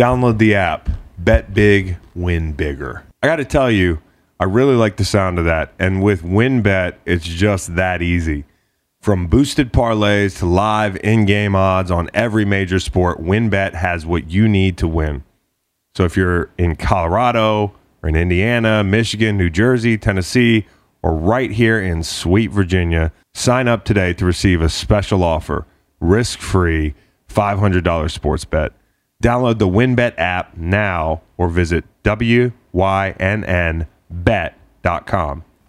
Download the app. Bet big, win bigger. I got to tell you, I really like the sound of that. And with WynnBET, it's just that easy. From boosted parlays to live in game odds on every major sport, WynnBET has what you need to win. So if you're in Colorado or in Indiana, Michigan, New Jersey, Tennessee, or right here in sweet Virginia, sign up today to receive a special offer risk free $500 sports bet. Download the WynnBET app now or visit WYNNBet.com.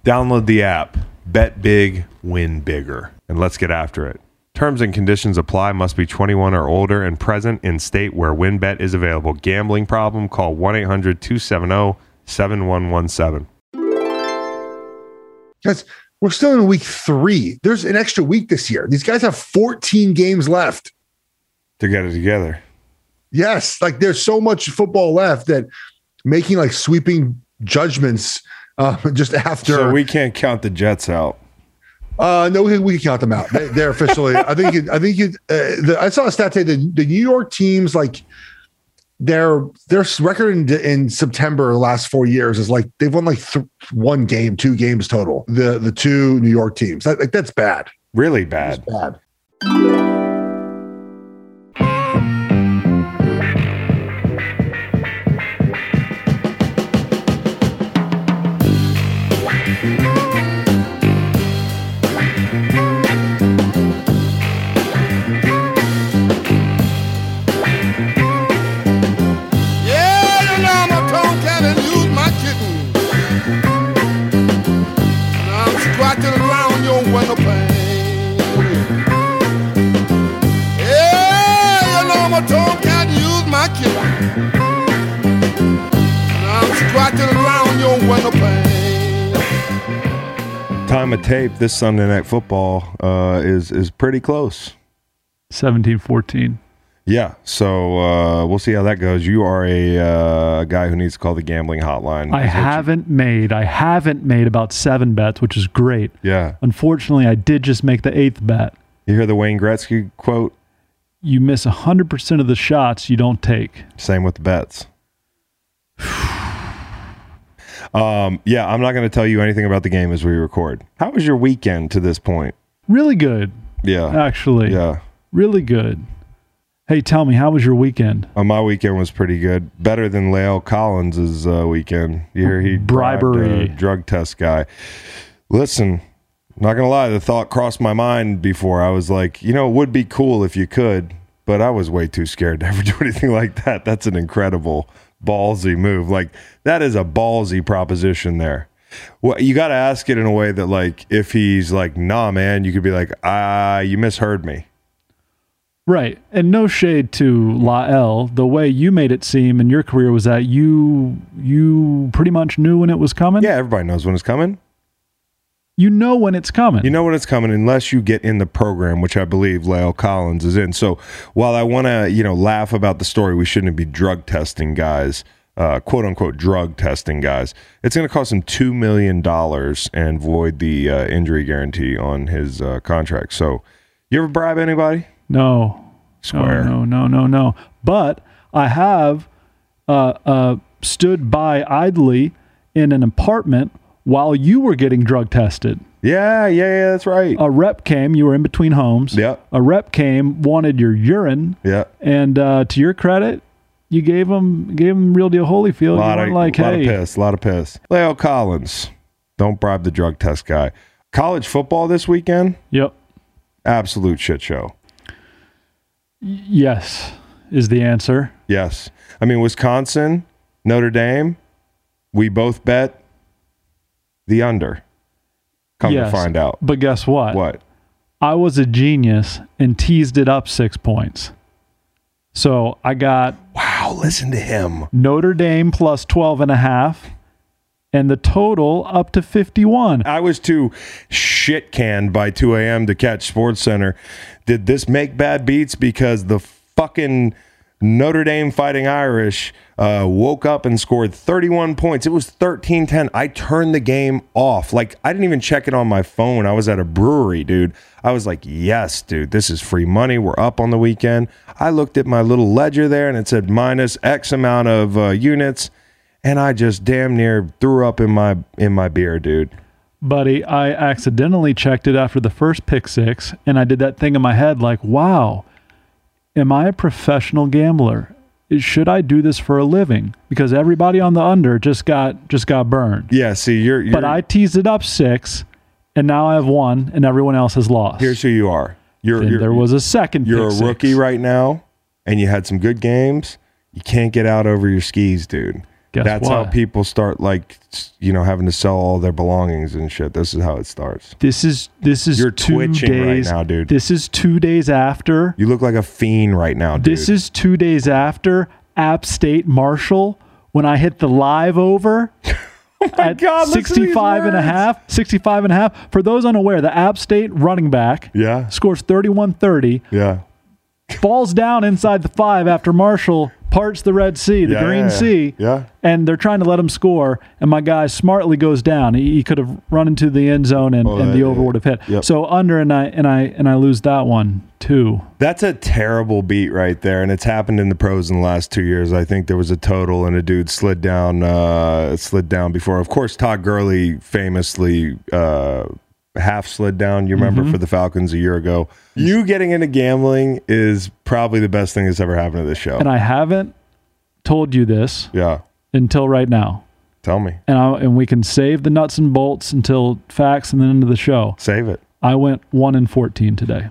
Download the app. Bet big, win bigger. And let's get after it. Terms and conditions apply. Must be 21 or older and present in state where WynnBET is available. Gambling problem? Call 1 800 270 7117. Guys, we're still in week three. There's an extra week this year. These guys have 14 games left. To get it together. Yes, like there's so much football left that making like sweeping judgments uh, just after. So we can't count the Jets out. Uh, no, we, we can count them out. They, are officially. I think. It, I think. It, uh, the, I saw a stat today. The, the New York teams like their their record in, in September the last four years is like they've won like th- one game, two games total. The the two New York teams. That, like that's bad. Really bad. That's bad. Time of tape, this Sunday Night Football uh, is is pretty close. 17-14. Yeah, so uh, we'll see how that goes. You are a uh, guy who needs to call the gambling hotline. I haven't you- made. I haven't made about seven bets, which is great. Yeah. Unfortunately, I did just make the eighth bet. You hear the Wayne Gretzky quote? You miss hundred percent of the shots you don't take. Same with the bets. Um, yeah, I'm not going to tell you anything about the game as we record. How was your weekend to this point? Really good. Yeah. Actually. Yeah. Really good. Hey, tell me, how was your weekend? Uh, my weekend was pretty good. Better than La'el Collins's uh, weekend. You hear he bribery drug test guy. Listen, not gonna lie, the thought crossed my mind before. I was like, you know, it would be cool if you could, but I was way too scared to ever do anything like that. That's an incredible ballsy move. Like that is a ballsy proposition there. Well, you got to ask it in a way that, like, if he's like, "Nah, man," you could be like, "Ah, you misheard me." Right, and no shade to La'el. The way you made it seem in your career was that you you pretty much knew when it was coming. Yeah, everybody knows when it's coming you know when it's coming. You know when it's coming unless you get in the program, which I believe La'el Collins is in. So while I want to, you know, laugh about the story, we shouldn't be drug testing guys, uh, quote unquote drug testing guys. It's going to cost him two million dollars and void the uh, injury guarantee on his uh, contract. So you ever bribe anybody? No. Square. No, no, no, no, no. But I have uh, uh, stood by idly in an apartment while you were getting drug tested. Yeah, yeah, yeah, that's right. A rep came. You were in between homes. Yeah. A rep came, wanted your urine. Yeah. And uh, to your credit, you gave him gave him real deal Holyfield. A lot, of, like, lot hey. of piss, a lot of piss. La'el Collins, don't bribe the drug test guy. College football this weekend. Yep. Absolute shit show. Yes, is the answer. Yes, I mean Wisconsin, Notre Dame. We both bet the under. Come yes, to find out. But guess what? What? I was a genius and teased it up six points. So I got. Wow, listen to him. Notre Dame plus 12 and a half and the total up to 51. I was too shit canned by 2 a.m. to catch Sports Center. Did this make bad beats because the fucking Notre Dame Fighting Irish uh, woke up and scored 31 points. It was 13 10. I turned the game off. Like, I didn't even check it on my phone. I was at a brewery, dude. I was like, yes, dude, this is free money. We're up on the weekend. I looked at my little ledger there and it said minus X amount of uh, units. And I just damn near threw up in my in my beer, dude. buddy, I accidentally checked it after the first pick six, and I did that thing in my head like, wow, am I a professional gambler? Should I do this for a living? Because everybody on the under just got just got burned. Yeah, see, you're, you're But I teased it up six, and now I have one, and everyone else has lost. here's who you are. You're, you're there was a second. you're a pick rookie six. right now and you had some good games, you can't get out over your skis, dude. Guess That's how people start like you know having to sell all their belongings and shit. This is how it starts. This is this is You're two twitching right days now, dude. This is two days after. You look like a fiend right now, dude. This is two days after App State Marshall when I hit the live over. Oh at God, listen 65 and a half 65 and a half for those unaware the app state running back yeah, scores 31-30 yeah, falls down inside the five after marshall parts the red sea the Yeah, green yeah, sea Yeah. and they're trying to let him score and my guy smartly goes down he, he could have run into the end zone and, Oh, and the over would have hit Yep. so under and i and i and i lose that one too That's a terrible beat right there, and it's happened in the pros in the last two years. I think there was a total, and a dude slid down, uh, slid down before. Of course, Todd Gurley famously uh, half slid down. You remember Mm-hmm. for the Falcons a year ago. You getting into gambling is probably the best thing that's ever happened to this show. and i haven't told you this yeah, until right now tell me, and I, and we can save the nuts and bolts until facts and then into the show. save it. I went one in fourteen today.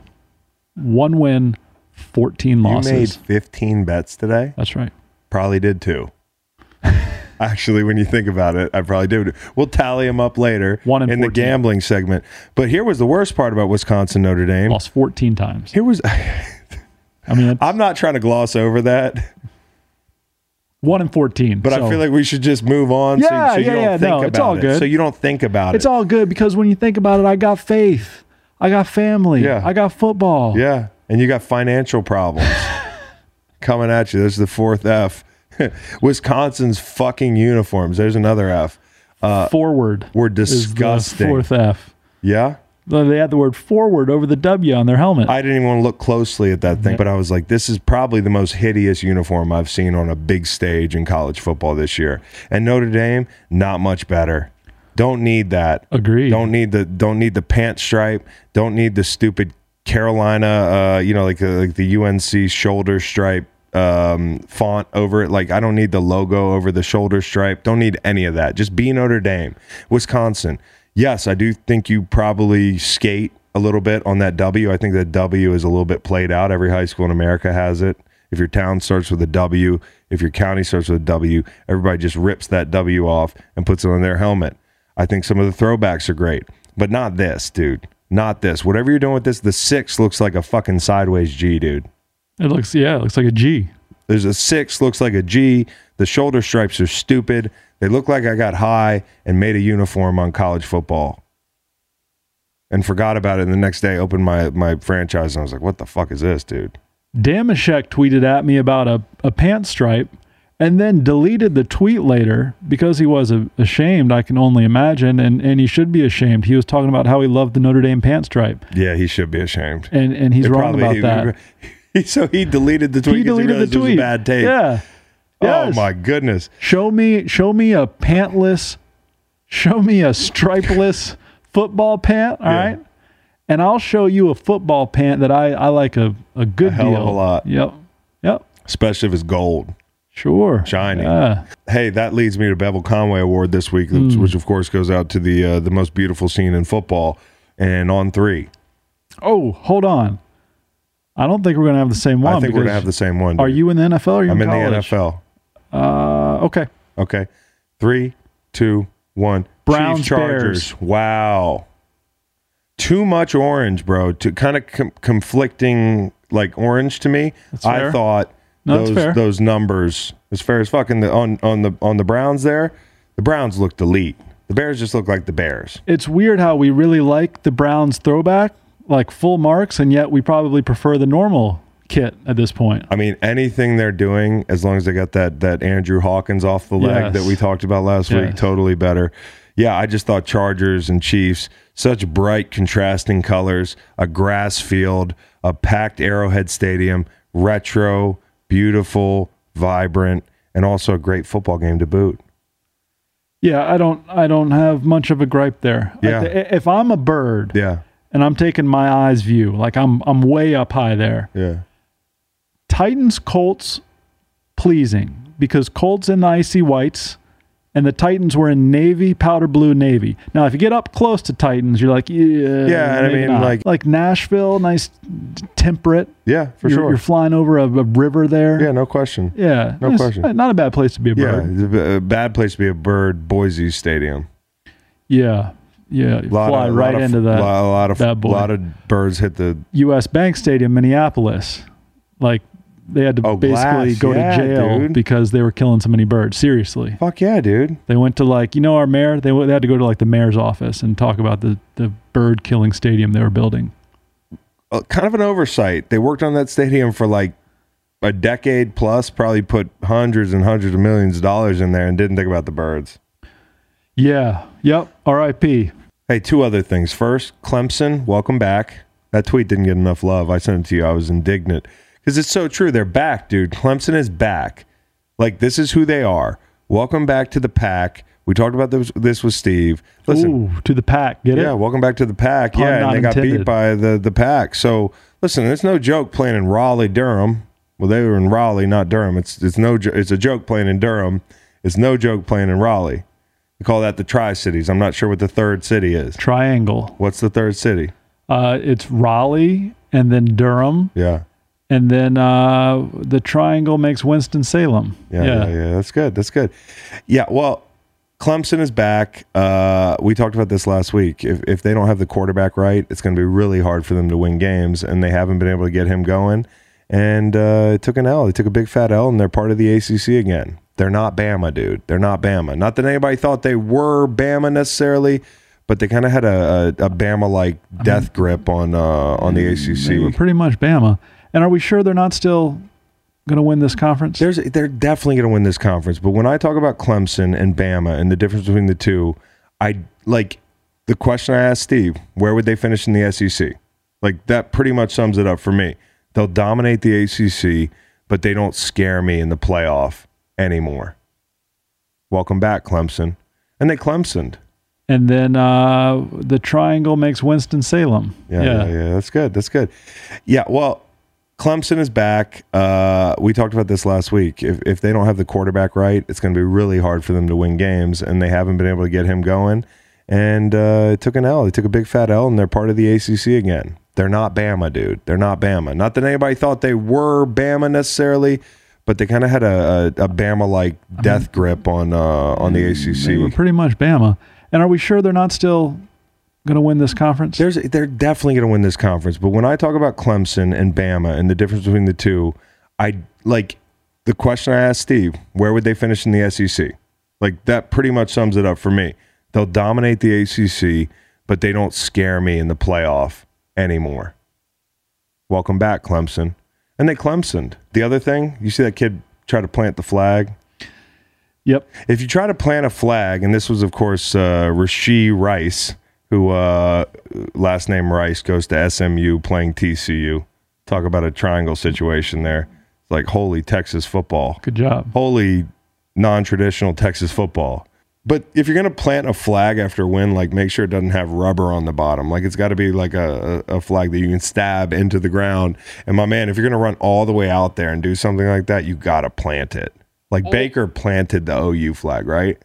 One win, fourteen losses. You made 15 bets today. That's right. Probably did too. Actually, when you think about it, I probably did. We'll tally them up later One in the gambling segment. But here was the worst part about Wisconsin Notre Dame. Lost fourteen times. Here was I mean, I'm not trying to gloss over that, one in fourteen. but I feel like we should just move on. so- Yeah, so, you yeah, don't yeah, think no, about it's all it. good. So you don't think about it's it. It's all good because when you think about it, I got faith. I got family. Yeah. I got football. yeah, and you got financial problems coming at you. There's the fourth F. Wisconsin's fucking uniforms. There's another F. Forward. We're disgusting. Fourth F. Yeah. They had the word forward over the W on their helmet. I didn't even want to look closely at that thing, but I was like, this is probably the most hideous uniform I've seen on a big stage in college football this year. And Notre Dame, not much better. Don't need that. Agreed. Don't need the don't need the pant stripe. Don't need the stupid Carolina, uh, you know, like uh, like the UNC shoulder stripe um, font over it. Like I don't need the logo over the shoulder stripe. Don't need any of that. Just be Notre Dame, Wisconsin. Yes, I do think you probably skate a little bit on that W. I think that W is a little bit played out. Every high school in America has it. If your town starts with a W, if your county starts with a W, everybody just rips that W off and puts it on their helmet. I think some of the throwbacks are great, but not this, dude. Not this. Whatever you're doing with this, the six looks like a fucking sideways G, dude. It looks yeah, it looks like a G. There's a six, looks like a G. The shoulder stripes are stupid. They look like I got high and made a uniform on college football and forgot about it. And the next day, I opened my, my franchise and I was like, what the fuck is this, dude? Damashek tweeted at me about a, a pant stripe and then deleted the tweet later because he was a, ashamed, I can only imagine. And, and he should be ashamed. He was talking about how he loved the Notre Dame pant stripe. Yeah, he should be ashamed. And, and he's It wrong probably- about he- that. he- so he deleted the tweet. He deleted the it was tweet. a bad take. Yeah. Oh my goodness. Show me show me a pantless, show me a stripeless football pant, all Yeah. right? And I'll show you a football pant that I, I like a, a good A hell deal. of a lot. Yep. Yep. Especially if it's gold. Sure. Shiny. Yeah. Hey, that leads me to Bevel Conway Award this week, Hmm. which, which of course goes out to the uh, the most beautiful scene in football. And on three, Oh, hold on. I don't think we're gonna have the same one. I think we're gonna have the same one. Are you in the NFL or are you I'm in in the? NFL. Uh, okay. Okay, three, two, one. Browns, Chiefs, Chargers. Wow, too much orange, bro. To kind of com- conflicting like orange to me. I fair. thought No, those those numbers as fair as fucking the on on the on the Browns there. The Browns looked elite. The Bears just look like the Bears. It's weird how we really like the Browns throwback, like full marks, and yet we probably prefer the normal kit at this point. I mean, anything they're doing, as long as they got that that Andrew Hawkins off the leg Yes. that we talked about last week, totally better. Yeah, I just thought Chargers and Chiefs, such bright, contrasting colors, a grass field, a packed Arrowhead Stadium, retro, beautiful, vibrant, and also a great football game to boot. Yeah, I don't I don't have much of a gripe there. Yeah. if I'm a bird Yeah, and I'm taking my eyes view, like I'm I'm way up high there. yeah. Titans Colts pleasing because Colts in the icy whites and the Titans were in navy, powder blue navy. Now, if you get up close to Titans, you're like, yeah, Yeah, and I mean, not. like- like Nashville, nice temperate. Yeah, for you're, sure. You're flying over a, a river there. yeah, no question. Yeah, No question. Not a bad place to be a bird. b- a bad place to be a bird. Boise Stadium. Yeah, yeah. Fly of, right lot of, into that. A lot of that boy. lot of birds hit the. U.S. Bank Stadium, Minneapolis. Like they had to Oh, basically glass. go Yeah, to jail dude. because they were killing so many birds. Seriously, Fuck yeah, dude. they went to like you know our mayor. They, they had to go to like the mayor's office and talk about the the bird killing stadium they were building. uh, kind of an oversight. They worked on that stadium for like a decade plus, probably put hundreds and hundreds of millions of dollars in there and didn't think about the birds. Yeah. Yep. R.I.P. Hey, two other things. First, Clemson, welcome back. That tweet didn't get enough love. I sent it to you. I was indignant because it's so true. They're back, dude. Clemson is back. Like, this is who they are. Welcome back to the pack. We talked about this, this with Steve. Listen, Ooh, to the pack. Get Yeah, it? welcome back to the pack. Pun yeah, and they got beat by the the pack. So listen, it's no joke playing in Raleigh, Durham. Well, they were in Raleigh, not Durham. It's it's no it's a joke playing in Durham. It's no joke playing in Raleigh. We call that the Tri Cities. I'm not sure what the third city is. Triangle. What's the third city? Uh, it's Raleigh and then Durham Yeah. and then uh, the triangle makes Winston Salem. Yeah, yeah, yeah. That's good. That's good. Yeah. Well, Clemson is back. Uh, we talked about this last week. If if they don't have the quarterback right, it's going to be really hard for them to win games, and they haven't been able to get him going. And uh, it took an L. They took a big fat L, and they're part of the ACC again. They're not Bama, dude. They're not Bama. Not that anybody thought they were Bama necessarily, but they kind of had a, a, a Bama like death grip on uh, on the They were ACC. pretty much Bama. And are we sure they're not still going to win this conference? There's they're definitely going to win this conference, but when I talk about Clemson and Bama and the difference between the two, I like the question I asked Steve, where would they finish in the SEC? Like that pretty much sums it up for me. They'll dominate the ACC, but they don't scare me in the playoff anymore. Welcome back, Clemson. And they Clemsoned. and then uh, the triangle makes Winston Salem. Yeah, yeah, yeah. That's good. That's good. Yeah, well, Clemson is back. Uh, we talked about this last week. If if they don't have the quarterback right, it's going to be really hard for them to win games, and they haven't been able to get him going. And uh, it took an L. They took a big fat L, and they're part of the ACC again. They're not Bama, dude. They're not Bama. Not that anybody thought they were Bama necessarily, but they kind of had a, a, a Bama like death grip on uh, on the were ACC. pretty much Bama. And are we sure they're not still going to win this conference? There's they're definitely going to win this conference, but when I talk about Clemson and Bama and the difference between the two, I like the question I asked Steve, where would they finish in the SEC? Like that pretty much sums it up for me. They'll dominate the ACC, but they don't scare me in the playoff anymore. Welcome back, Clemson. And they Clemsoned. The other thing, you see that kid try to plant the flag? Yep. If you try to plant a flag, and this was, of course, uh, Rashee Rice, who uh, last name Rice goes to SMU playing TCU. Talk about a triangle situation there. It's like holy Texas football, Good job. holy non-traditional Texas football. But if you're gonna plant a flag after a win, like make sure it doesn't have rubber on the bottom. Like it's got to be like a, a flag that you can stab into the ground. And my man, if you're gonna run all the way out there and do something like that, you gotta plant it. Like oh. Baker planted the OU flag, right?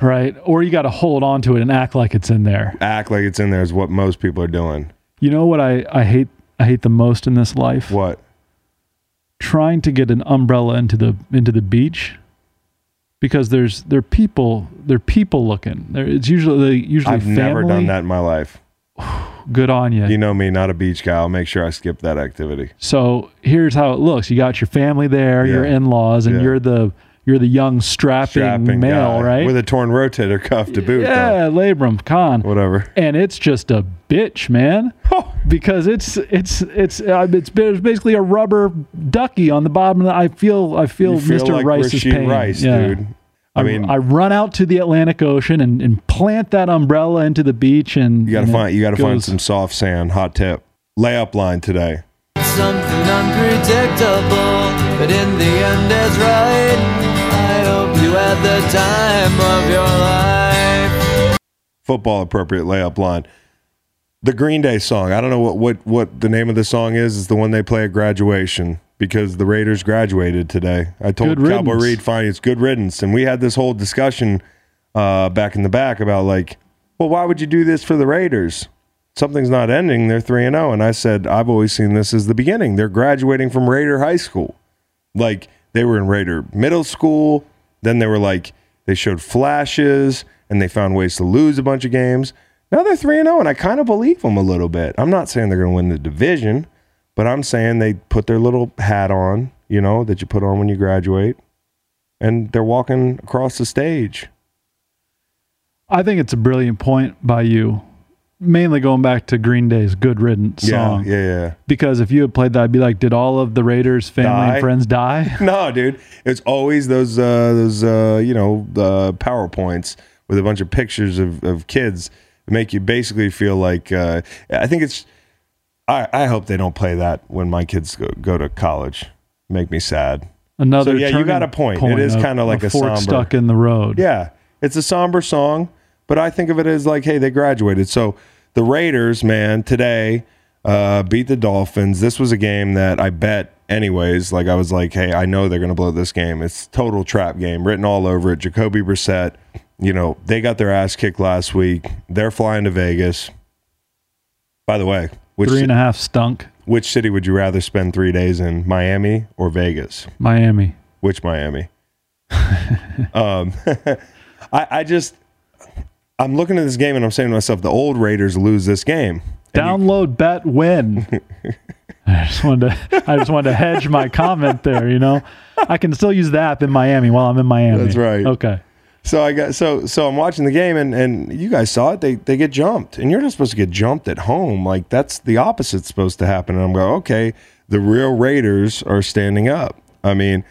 Right. Or you got to hold on to it and act like it's in there. Act like it's in there is what most people are doing. You know what I, I hate I hate the most in this life? What? Trying to get an umbrella into the into the beach because there's they're people they're people looking. There it's usually usually I've family. never done that in my life. Good on you. You know me, not a beach guy. I'll make sure I skip that activity. So here's how it looks. You got your family there, your in-laws, and Yeah. you're the you're the young strapping, Strapping male, guy right? With a torn rotator cuff to boot. though. yeah, labrum, con. Whatever. and it's just a bitch, man. because it's it's it's uh, it's basically a rubber ducky on the bottom. Of the, I feel I feel, You feel Mr. like Rice's Rashee pain. Rice, Yeah. dude. I mean, I run out to the Atlantic Ocean and, and plant that umbrella into the beach, and you gotta and find you gotta find some soft sand. Hot tip. Layup line today. Something unpredictable, but in the end is right. I you had the time of your life. Football appropriate layup line. The Green Day song. I don't know what, what what the name of the song is. It's the one they play at graduation because the Raiders graduated today. I told Good Cowboy riddance. Reed, fine, it's good riddance. And we had this whole discussion uh, back in the back about like, well, why would you do this for the Raiders? Something's not ending. They're three and zero. And I said, I've always seen this as the beginning. They're graduating from Raider High School. Like they were in Raider Middle School. Then they were like they showed flashes and they found ways to lose a bunch of games. Now they're three and zero, and I kind of believe them a little bit. I'm not saying they're going to win the division, but I'm saying they put their little hat on, you know, that you put on when you graduate, and they're walking across the stage. I think it's a brilliant point by you. Mainly going back to Green Day's "Good Riddance" song, Yeah, yeah, yeah. because if you had played that, I'd be like, "Did all of the Raiders' family Die? and friends die?" No, dude, it's always those uh, those uh, you know the powerpoints with a bunch of pictures of, of kids that make you basically feel like uh, I think it's. I, I hope they don't play that when my kids go, go to college. Make me sad. Another So, yeah, you got a point. It is kinda like a fork somber- stuck in the road. Yeah, it's a somber song, but I think of it as like, hey, they graduated. So the Raiders, man, today uh, beat the Dolphins. This was a game that I bet, anyways. Like I was like, hey, I know they're gonna blow this game. It's total trap game, written all over it. Jacoby Brissett, you know, they got their ass kicked last week. They're flying to Vegas. By the way, which Three and a half stunk. which city would you rather spend three days in, Miami or Vegas? Miami. Which Miami? um, I, I just, I'm looking at this game and I'm saying to myself, the old Raiders lose this game. Download bet win. I just wanted to I just wanted to hedge my comment there, you know. I can still use the app in Miami while I'm in Miami. That's right. Okay. So I got so so I'm watching the game and and you guys saw it. They they get jumped, and you're not supposed to get jumped at home. Like that's the opposite supposed to happen. And I'm going, okay, the real Raiders are standing up. I mean,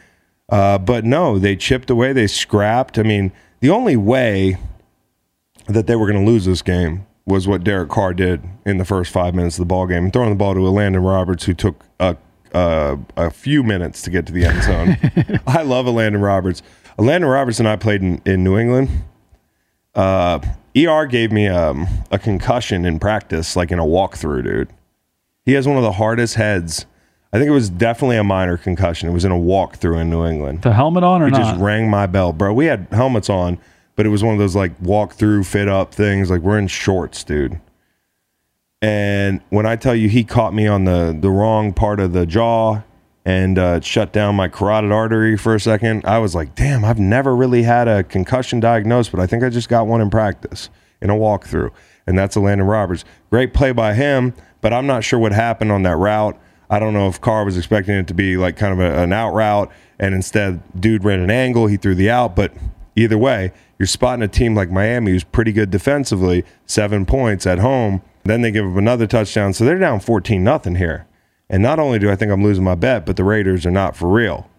uh, but no, they chipped away. They scrapped. I mean, the only way that they were going to lose this game was what Derek Carr did in the first five minutes of the ball game, throwing the ball to a Elandon Roberts who took a uh, a few minutes to get to the end zone. I love Elandon Roberts. Elandon Roberts and I played in, in New England. Uh, ER gave me um, a concussion in practice, like in a walkthrough, dude. He has one of the hardest heads. I think it was definitely a minor concussion. It was in a walkthrough in New England. The helmet on or It not? just rang my bell, bro. We had helmets on, but it was one of those like walk through, fit up things. Like we're in shorts, dude. And when I tell you he caught me on the the wrong part of the jaw and uh, shut down my carotid artery for a second, I was like, damn, I've never really had a concussion diagnosed, but I think I just got one in practice in a walkthrough. And that's a Elandon Roberts. Great play by him, but I'm not sure what happened on that route. I don't know if Carr was expecting it to be like kind of a, an out route, and instead, dude ran an angle, he threw the out. But either way, you're spotting a team like Miami who's pretty good defensively, seven points at home. Then they give up another touchdown, so they're down 14 nothing here. And not only do I think I'm losing my bet, but the Raiders are not for real.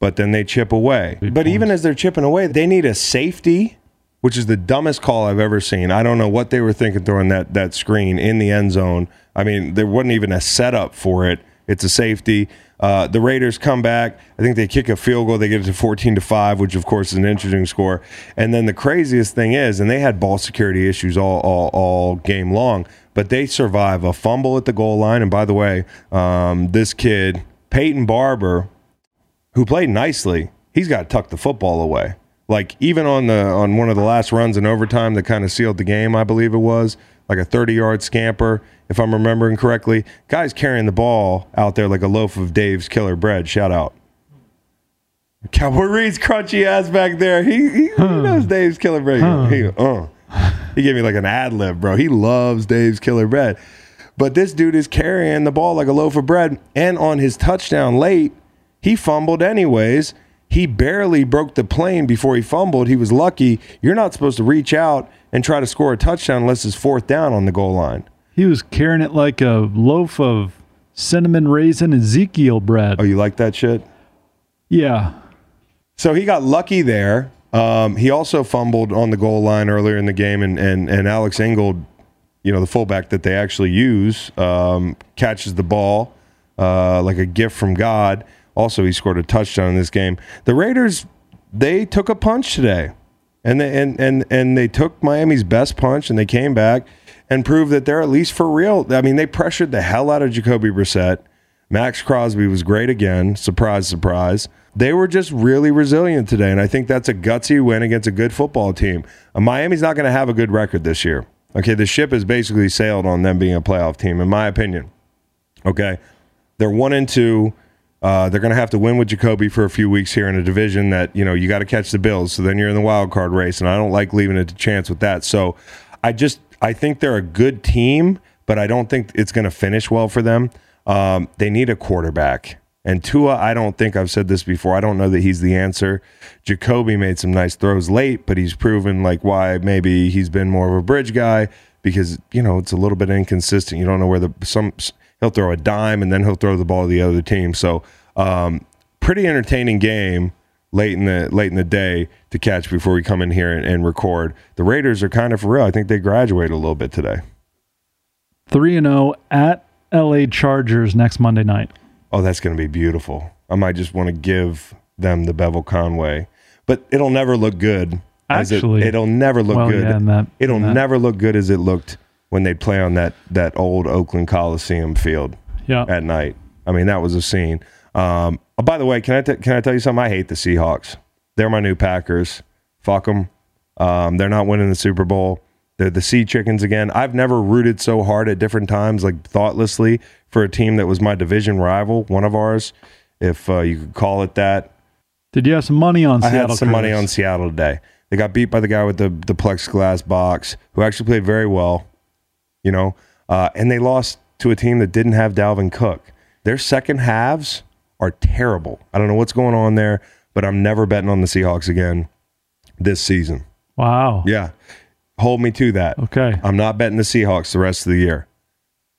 But then they chip away. Big but even as they're chipping away, they need a safety, which is the dumbest call I've ever seen. I don't know what they were thinking throwing that that screen in the end zone. I mean, there wasn't even a setup for it. It's a safety. Uh, the Raiders come back. I think they kick a field goal. They get it to 14 to 5, which of course is an interesting score. And then the craziest thing is, and they had ball security issues all, all, all game long, but they survive a fumble at the goal line. And by the way, um, this kid, Peyton Barber, who played nicely, he's got to tuck the football away. Like even on the on one of the last runs in overtime that kind of sealed the game, I believe it was like a 30 yard scamper, if I'm remembering correctly. Guys carrying the ball out there like a loaf of Dave's killer bread. Shout out. Cowboy Reed's crunchy ass back there. He he, he knows Dave's killer bread. He, uh, he gave me like an ad lib, bro. He loves Dave's killer bread. But this dude is carrying the ball like a loaf of bread. And on his touchdown late, he fumbled anyways. He barely broke the plane before he fumbled. He was lucky. You're not supposed to reach out and try to score a touchdown unless it's fourth down on the goal line. He was carrying it like a loaf of cinnamon raisin Ezekiel bread. Oh, you like that shit? Yeah. So he got lucky there. Um, he also fumbled on the goal line earlier in the game, and and and Alec Ingold, you know, the fullback that they actually use, um, catches the ball uh, like a gift from God. Also, he scored a touchdown in this game. The Raiders, they took a punch today, and they and and and they took Miami's best punch, and they came back and proved that they're at least for real. I mean, they pressured the hell out of Jacoby Brissett. Maxx Crosby was great again. Surprise, surprise. They were just really resilient today, and I think that's a gutsy win against a good football team. Uh, Miami's not going to have a good record this year. Okay, the ship has basically sailed on them being a playoff team, in my opinion. Okay, they're one and two. Uh, they're going to have to win with Jacoby for a few weeks here in a division that you know you got to catch the Bills. So then you're in the wild card race, and I don't like leaving it to chance with that. So I just I think they're a good team, but I don't think it's going to finish well for them. Um, they need a quarterback. And Tua, I don't think I've said this before. I don't know that he's the answer. Jacoby made some nice throws late, but he's proven like why maybe he's been more of a bridge guy because you know it's a little bit inconsistent. You don't know where the some he'll throw a dime and then he'll throw the ball to the other team. So um, pretty entertaining game late in the late in the day to catch before we come in here and, and record. The Raiders are kind of for real. I think they graduated a little bit today. 3 and 0 at LA Chargers next Monday night. Oh, that's going to be beautiful. I might just want to give them the Bevel Conway, but it'll never look good. as Actually, it, it'll never look well, good. yeah, that- it'll never look good as it looked when they play on that that old Oakland Coliseum field Yeah. at night. I mean, that was a scene. Um, oh, by the way, can I t- can I tell you something? I hate the Seahawks. They're my new Packers. Fuck them. Um, they're not winning the Super Bowl. They're the Sea Chickens again. I've never rooted so hard at different times, like thoughtlessly, for a team that was my division rival, one of ours, if uh, you could call it that. Did you have some money on I Seattle? had some money on Seattle today. They got beat by the guy with the the plexiglass box, who actually played very well, you know, uh, and they lost to a team that didn't have Dalvin Cook. Their second halves are terrible. I don't know what's going on there, but I'm never betting on the Seahawks again this season. Wow. Yeah, hold me to that. Okay. I'm not betting the Seahawks the rest of the year.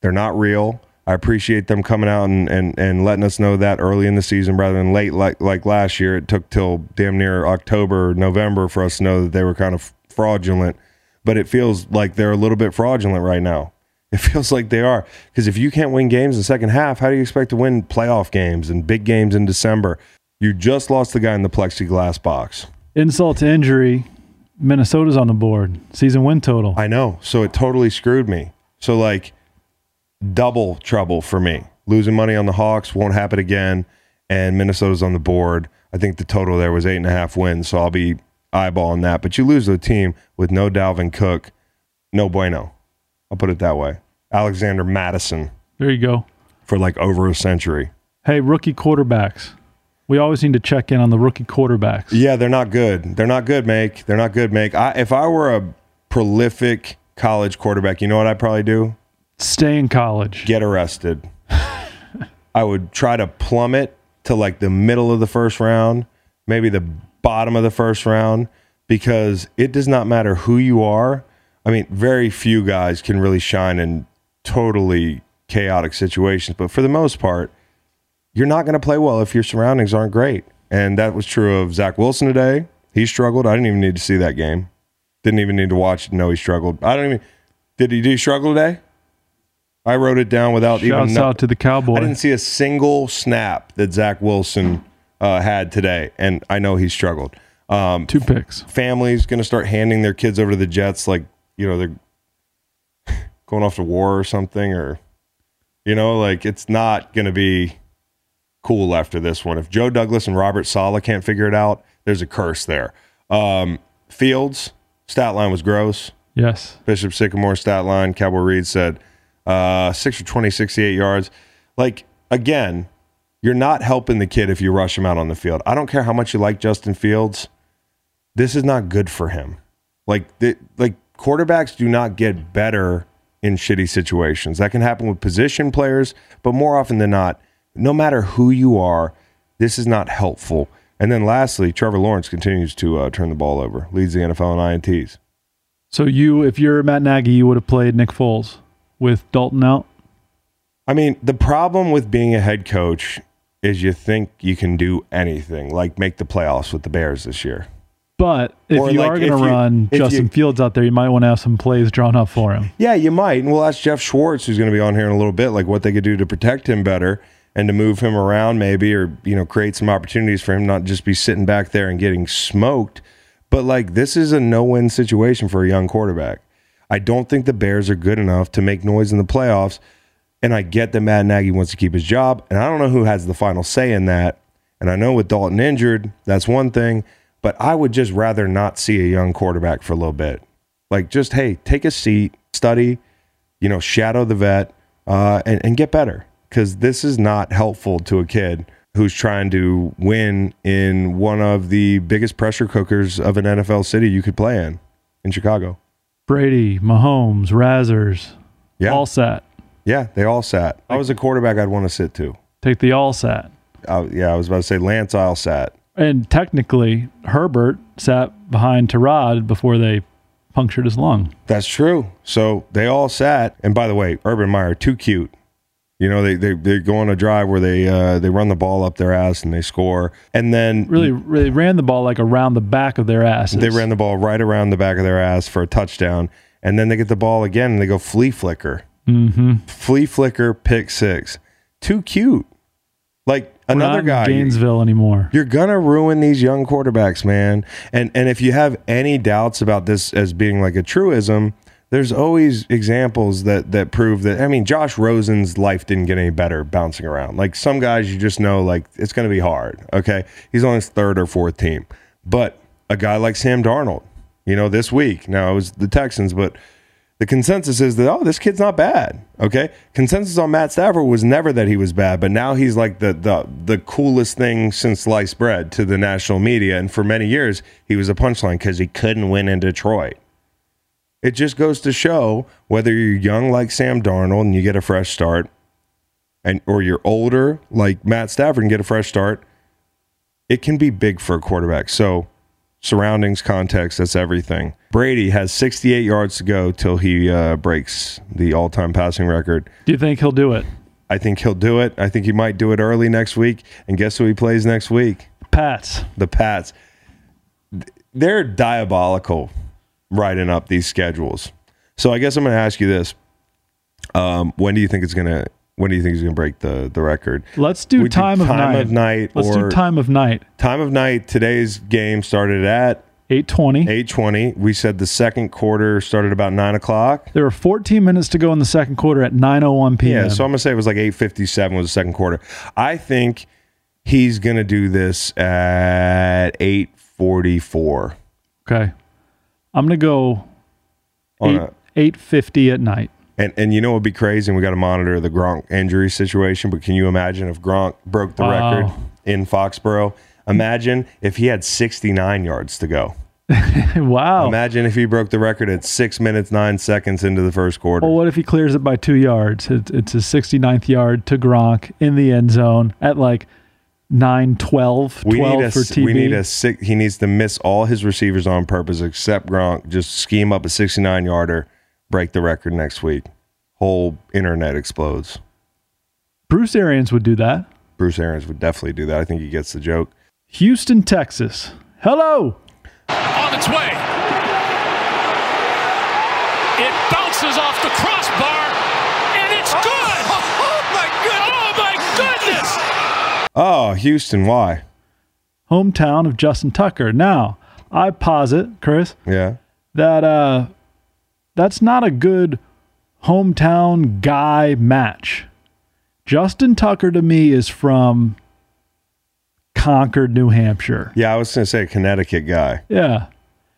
They're not real. I appreciate them coming out and, and, and letting us know that early in the season rather than late like like last year. It took till damn near October, November for us to know that they were kind of fraudulent. But it feels like they're a little bit fraudulent right now. It feels like they are. Because if you can't win games in the second half, how do you expect to win playoff games and big games in December? You just lost the guy in the plexiglass box. Insult to injury. Minnesota's on the board. Season win total. I know. So it totally screwed me. So like double trouble for me. Losing money on the Hawks won't happen again. And Minnesota's on the board. I think the total there was eight and a half wins. So I'll be eyeballing that. But you lose a team with no Dalvin Cook, no bueno. I'll put it that way. Alexander Mattison there you go. for like over a century. Hey, rookie quarterbacks. We always need to check in on the rookie quarterbacks. Yeah, they're not good. They're not good, Make. They're not good, Make. I, if I were a prolific college quarterback, you know what I'd probably do? Stay in college. get arrested. I would try to plummet to like the middle of the first round, maybe the bottom of the first round, because it does not matter who you are. I mean, very few guys can really shine in totally chaotic situations, but for the most part, you're not going to play well if your surroundings aren't great. And that was true of Zach Wilson today. He struggled. I didn't even need to see that game. Didn't even need to watch it. to know he struggled. I don't even. Did he do struggle today? I wrote it down without even. Shouts out to the Cowboy. I didn't see a single snap that Zach Wilson uh, had today, and I know he struggled. Um, Two picks. families going to start handing their kids over to the Jets, like you know they're going off to war or something, or you know, like it's not going to be cool after this one. If Joe Douglas and Robert Saleh can't figure it out, there's a curse there. Um, Fields stat line was gross. Yes. Bishop Sycamore stat line. Cowboy Reed said uh, 6 for 20, 68 yards. Like, again, you're not helping the kid if you rush him out on the field. I don't care how much you like Justin Fields. This is not good for him. Like, the, like quarterbacks do not get better in shitty situations. That can happen with position players, but more often than not, no matter who you are, this is not helpful And then lastly, Trevor Lawrence continues to uh, turn the ball over, leads the NFL in INTs. So you, if you're Matt Nagy, you would have played Nick Foles with Dalton out. I mean, the problem with being a head coach is you think you can do anything, like make the playoffs with the Bears this year. But if Or, you like, are going to run if Justin you- Fields out there, you might want to have some plays drawn up for him. Yeah, you might. And we'll ask Jeff Schwartz, who's going to be on here in a little bit, like what they could do to protect him better and to move him around maybe or, you know, create some opportunities for him not just be sitting back there and getting smoked. But like this is a no-win situation for a young quarterback. I don't think the Bears are good enough to make noise in the playoffs. And I get that Matt Nagy wants to keep his job. And I don't know who has the final say in that. And I know with Dalton injured, that's one thing. But I would just rather not see a young quarterback for a little bit. Like, just, hey, take a seat, study, you know, shadow the vet, uh, and, and get better. Because this is not helpful to a kid who's trying to win in one of the biggest pressure cookers of an NFL city you could play in, in Chicago. Brady, Mahomes, Razzers, Yeah. all sat. Yeah, they all sat. I was a quarterback I'd want to sit to. Take the all sat. Uh, yeah, I was about to say Lance Isle sat. And technically, Herbert sat behind Tyrod before they punctured his lung. That's true. So they all sat. And by the way, Urban Meyer, too cute. You know, they, they, they go on a drive where they uh, they run the ball up their ass and they score. And then Really, really ran the ball like around the back of their ass. they ran the ball right around the back of their ass for a touchdown. And then they get the ball again and they go flea flicker. Mm-hmm. Flea flicker, pick six. Too cute. Like We're another guy. Gainesville anymore. You're gonna ruin these young quarterbacks, man. And and if you have any doubts about this as being like a truism, there's always examples that that prove that. I mean, Josh Rosen's life didn't get any better bouncing around. Like some guys, you just know like it's gonna be hard. Okay, he's on his third or fourth team, but a guy like Sam Darnold, you know, this week now it was the Texans, but the consensus is that oh this kid's not bad okay? Consensus on matt stafford was never that he was bad but now he's like the the the coolest thing since sliced bread to the national media. And for many years he was a punchline because he couldn't win in detroit. It just goes to show whether you're young like sam darnold and you get a fresh start and or you're older like matt stafford and get a fresh start it can be big for a quarterback. So surroundings, context, that's everything. Brady has 68 yards to go till he uh, breaks the all time passing record. Do you think he'll do it? I think he'll do it. I think he might do it early next week. And guess who he plays next week? Pats. The Pats. They're diabolical writing up these schedules. So I guess I'm going to ask you this. Um, when do you think it's going to when do you think he's going to break the the record? Let's do We do time, of, night. of night Let's do time of night. Time of night. Today's game started at 820. 8:20. We said the second quarter started about nine o'clock. There were 14 minutes to go in the second quarter at 9:01 p.m. Yeah, so I'm gonna say it was like 8:57 was the second quarter. I think he's gonna do this at 8:44. okay. I'm gonna go eight, a, 850 at night. And and you know what'd be crazy, and we got to monitor the Gronk injury situation. But can you imagine if Gronk broke the Wow. record in Foxborough? Imagine if he had 69 yards to go. wow. Imagine if he broke the record at six minutes nine seconds into the first quarter. well, what if he clears it by two yards? It's, it's his 69th yard to Gronk in the end zone at like 9 12, 12 we need a for TB. we need a six. He needs to miss all his receivers on purpose except Gronk. Just scheme up a 69 yarder, break the record next week. Whole internet explodes. Bruce Arians would do that. Bruce Arians would definitely do that. I think he gets the joke. Houston, Texas. Hello. on its way. It bounces off the crossbar, and it's good. Oh, my goodness! Oh my goodness! Oh, Houston, why? Hometown of Justin Tucker. Now, I posit, Chris, Yeah. that uh that's not a good hometown guy match. Justin Tucker to me is from Concord, New Hampshire. Yeah, I was going to say a Connecticut guy. Yeah.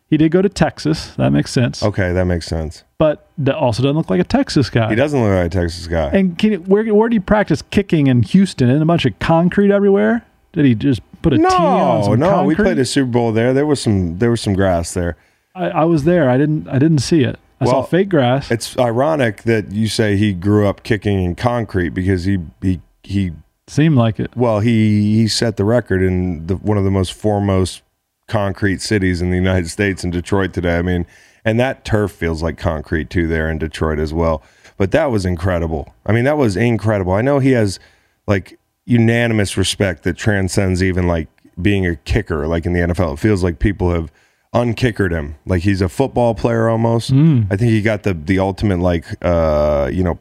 He did go to Texas. That makes sense. Okay, that makes sense. But that also doesn't look like a Texas guy. He doesn't look like a Texas guy. And can you, where where do you practice kicking in Houston? In a bunch of concrete everywhere? Did he just put a tee on no, some no, we played a Super Bowl there. There was some there was some grass there. I, I was there. I didn't I didn't see it. I saw Well, fake grass. It's ironic that you say he grew up kicking in concrete because he he he Seemed like it. Well, he he set the record in the, one of the most foremost concrete cities in the United States in Detroit today. I mean, and that turf feels like concrete too there in Detroit as well. But that was incredible. I mean, that was incredible. I know he has like unanimous respect that transcends even like being a kicker like in the NFL. It feels like people have unkickered him. Like he's a football player almost. I think he got the the ultimate like uh, you know,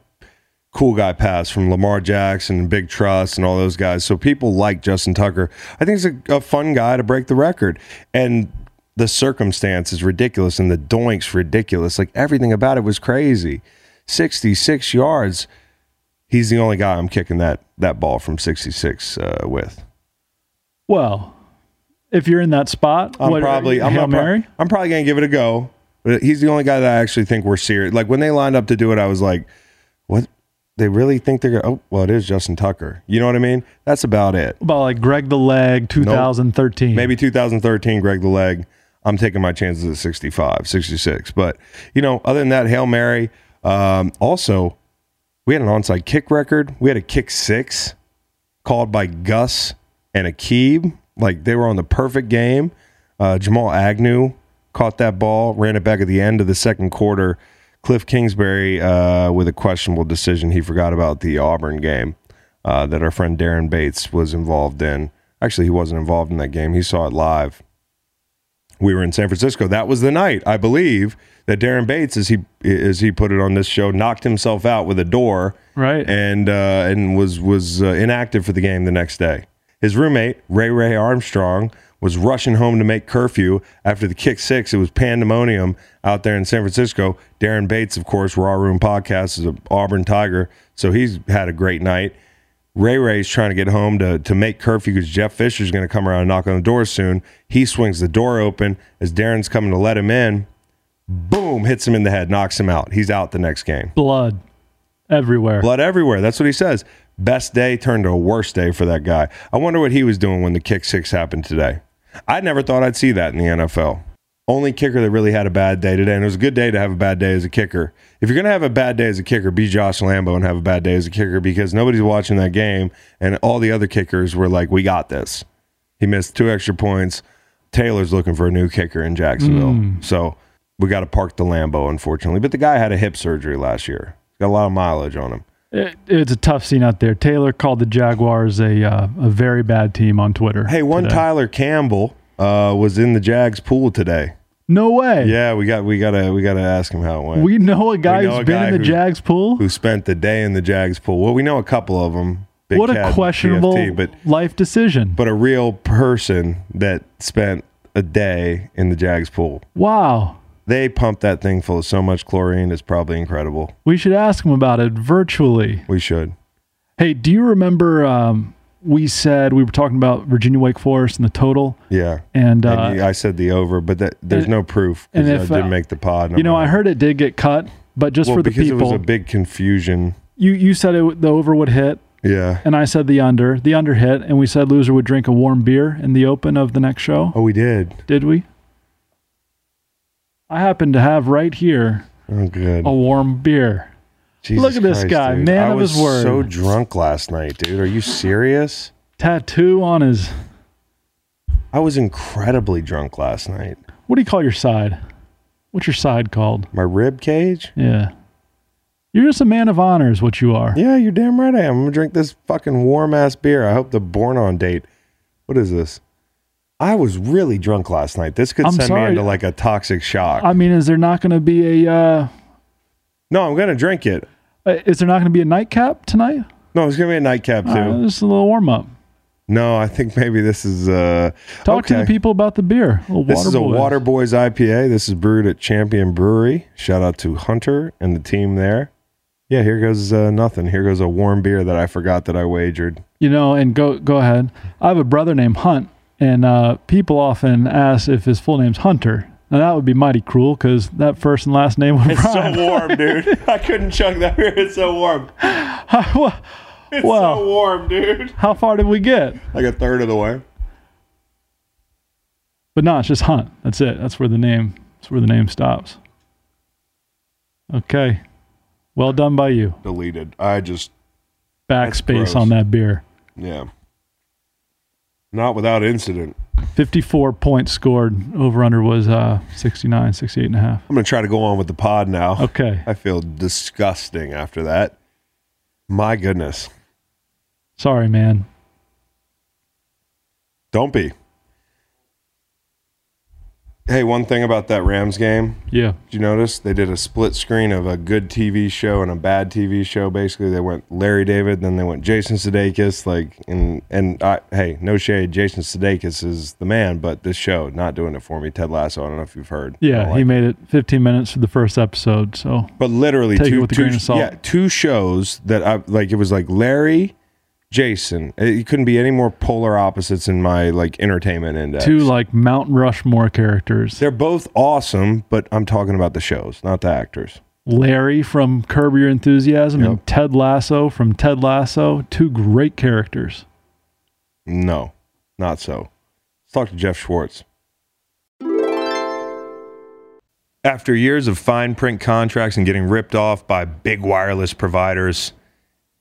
cool guy pass from Lamar Jackson and Big Trust and all those guys. So people like Justin Tucker. I think he's a, a fun guy to break the record. And the circumstance is ridiculous and the doink's ridiculous. Like everything about it was crazy. 66 yards. He's the only guy I'm kicking that that ball from 66 uh, with. Well, if you're in that spot, I'm what, probably I'm Hail not pro- Mary. I'm probably gonna give it a go. But he's the only guy that I actually think we're serious. Like when they lined up to do it, I was like, "What? They really think they're gonna?" Oh, well, it is Justin Tucker. You know what I mean? That's about it. about like Greg the Leg 2013. Maybe 2013, Greg the Leg. I'm taking my chances at 65, 66. But, you know, other than that, Hail Mary. Um, also, we had an onside kick record. We had a kick six called by Gus and Aqib. Like they were on the perfect game. Uh, Jamal Agnew caught that ball, ran it back at the end of the second quarter. Cliff Kingsbury uh, with a questionable decision. He forgot about the Auburn game uh, that our friend Daren Bates was involved in. Actually, he wasn't involved in that game. He saw it live. We were in San Francisco. That was the night, I believe, that Daren Bates, as he as he put it on this show, knocked himself out with a door Right. and uh, and was was uh, inactive for the game the next day. His roommate Ray Ray Armstrong was rushing home to make curfew after the kick six. It was pandemonium out there in San Francisco. Daren Bates, of course, Raw Room Podcast is an Auburn Tiger, so he's had a great night. Ray Ray's trying to get home to, to make curfew because Jeff Fisher's going to come around and knock on the door soon. He swings the door open as Daren's coming to let him in. Boom, hits him in the head, knocks him out. He's out the next game. Blood everywhere. Blood everywhere. That's what he says. Best day turned to a worst day for that guy. I wonder what he was doing when the kick six happened today. I never thought I'd see that in the NFL. Only kicker that really had a bad day today, and it was a good day to have a bad day as a kicker. If you're going to have a bad day as a kicker, be Josh Lambo and have a bad day as a kicker because nobody's watching that game, and all the other kickers were like, "We got this." He missed two extra points. Taylor's looking for a new kicker in Jacksonville, hmm. so we got to park the Lambo, unfortunately. But the guy had a hip surgery last year. Got a lot of mileage on him. It, it's a tough scene out there. Taylor called the Jaguars a uh, a very bad team on Twitter. Hey, one today. Tyler Campbell uh, was in the Jags pool today. No way. Yeah, we got we gotta we gotta ask him how it went. We know a guy know who's a been guy in the who- Jags pool. who spent the day in the Jags pool? Well, we know a couple of them. Big what Cat a questionable PFT, but life decision. but a real person that spent a day in the Jags pool. wow. They pumped that thing full of so much chlorine. It's probably incredible. We should ask them about it virtually. We should. Hey, do you remember um, we said we were talking about Virginia Wake Forest and the total? Yeah. And, uh, And you- I said the over, but that, there's and- no proof because I didn't uh, make the pod. you know, I heard it did get cut, but just well, for the because people, it was a big confusion. you you said it, the over would hit, Yeah. and I said the under. The under hit, and we said loser would drink a warm beer in the open of the next show. Oh, we did. Did we? I happen to have right here Oh, good. a warm beer. Jesus look at this Christ, guy, dude. man I of was his word. So drunk last night, dude. Are you serious? Tattoo on his. I was incredibly drunk last night. What do you call your side? What's your side called? My rib cage? Yeah. You're just a man of honor, is what you are. Yeah, you're damn right I am. I'm gonna drink this fucking warm ass beer. I hope the born on date. What is this? I was really drunk last night. This could I'm send me into like a toxic shock. I mean, is there not going to be a? Uh, no, I'm gonna drink it. uh, there not going to be a nightcap tonight? No, it's gonna be a nightcap too. Uh, just a little warm up. no, I think maybe this is uh Talk to the people about the beer. This is a boys. Water Boys IPA. This is brewed at Champion Brewery. Shout out to Hunter and the team there. Yeah, here goes uh, nothing. Here goes a warm beer that I forgot that I wagered. You know, and go go ahead. I have a brother named Hunt, and uh, people often ask if his full name's Hunter. Now that would be mighty cruel because that first and last name would It's rhyme. so warm, dude. I couldn't chug that beer. It's so warm. well, It's Well. so warm, dude. how far did we get? Like a third of the way. But no, it's just Hunt. That's it. That's where the name. That's where the name stops. Okay, well done by you. Deleted. I just Backspace on that beer. Yeah. Not without incident. 54 points scored. Over under was uh, 69, 68 and a half. I'm going to try to go on with the pod now. Okay. I feel disgusting after that. My goodness. Sorry, man. Don't be. Hey, one thing about that Rams game, Yeah. did you notice they did a split screen of a good TV show and a bad TV show? Basically, they went Larry David, then they went Jason Sudeikis. Like, and and I, hey, no shade, Jason Sudeikis is the man, but this show not doing it for me. Ted Lasso, I don't know if you've heard. Yeah. don't he like made it 15 minutes for the first episode. So But literally, Take it two, two- grain of salt. yeah, two shows that I like. It was like Larry, Jason. Uh, it couldn't be any more polar opposites in my like entertainment index. two like Mount Rushmore characters. They're both awesome, but I'm talking about the shows, not the actors. Larry from Curb Your Enthusiasm Yep. and Ted Lasso from Ted Lasso. Two great characters. No, not so. Let's talk to Geoff Schwartz. After years of fine print contracts and getting ripped off by big wireless providers,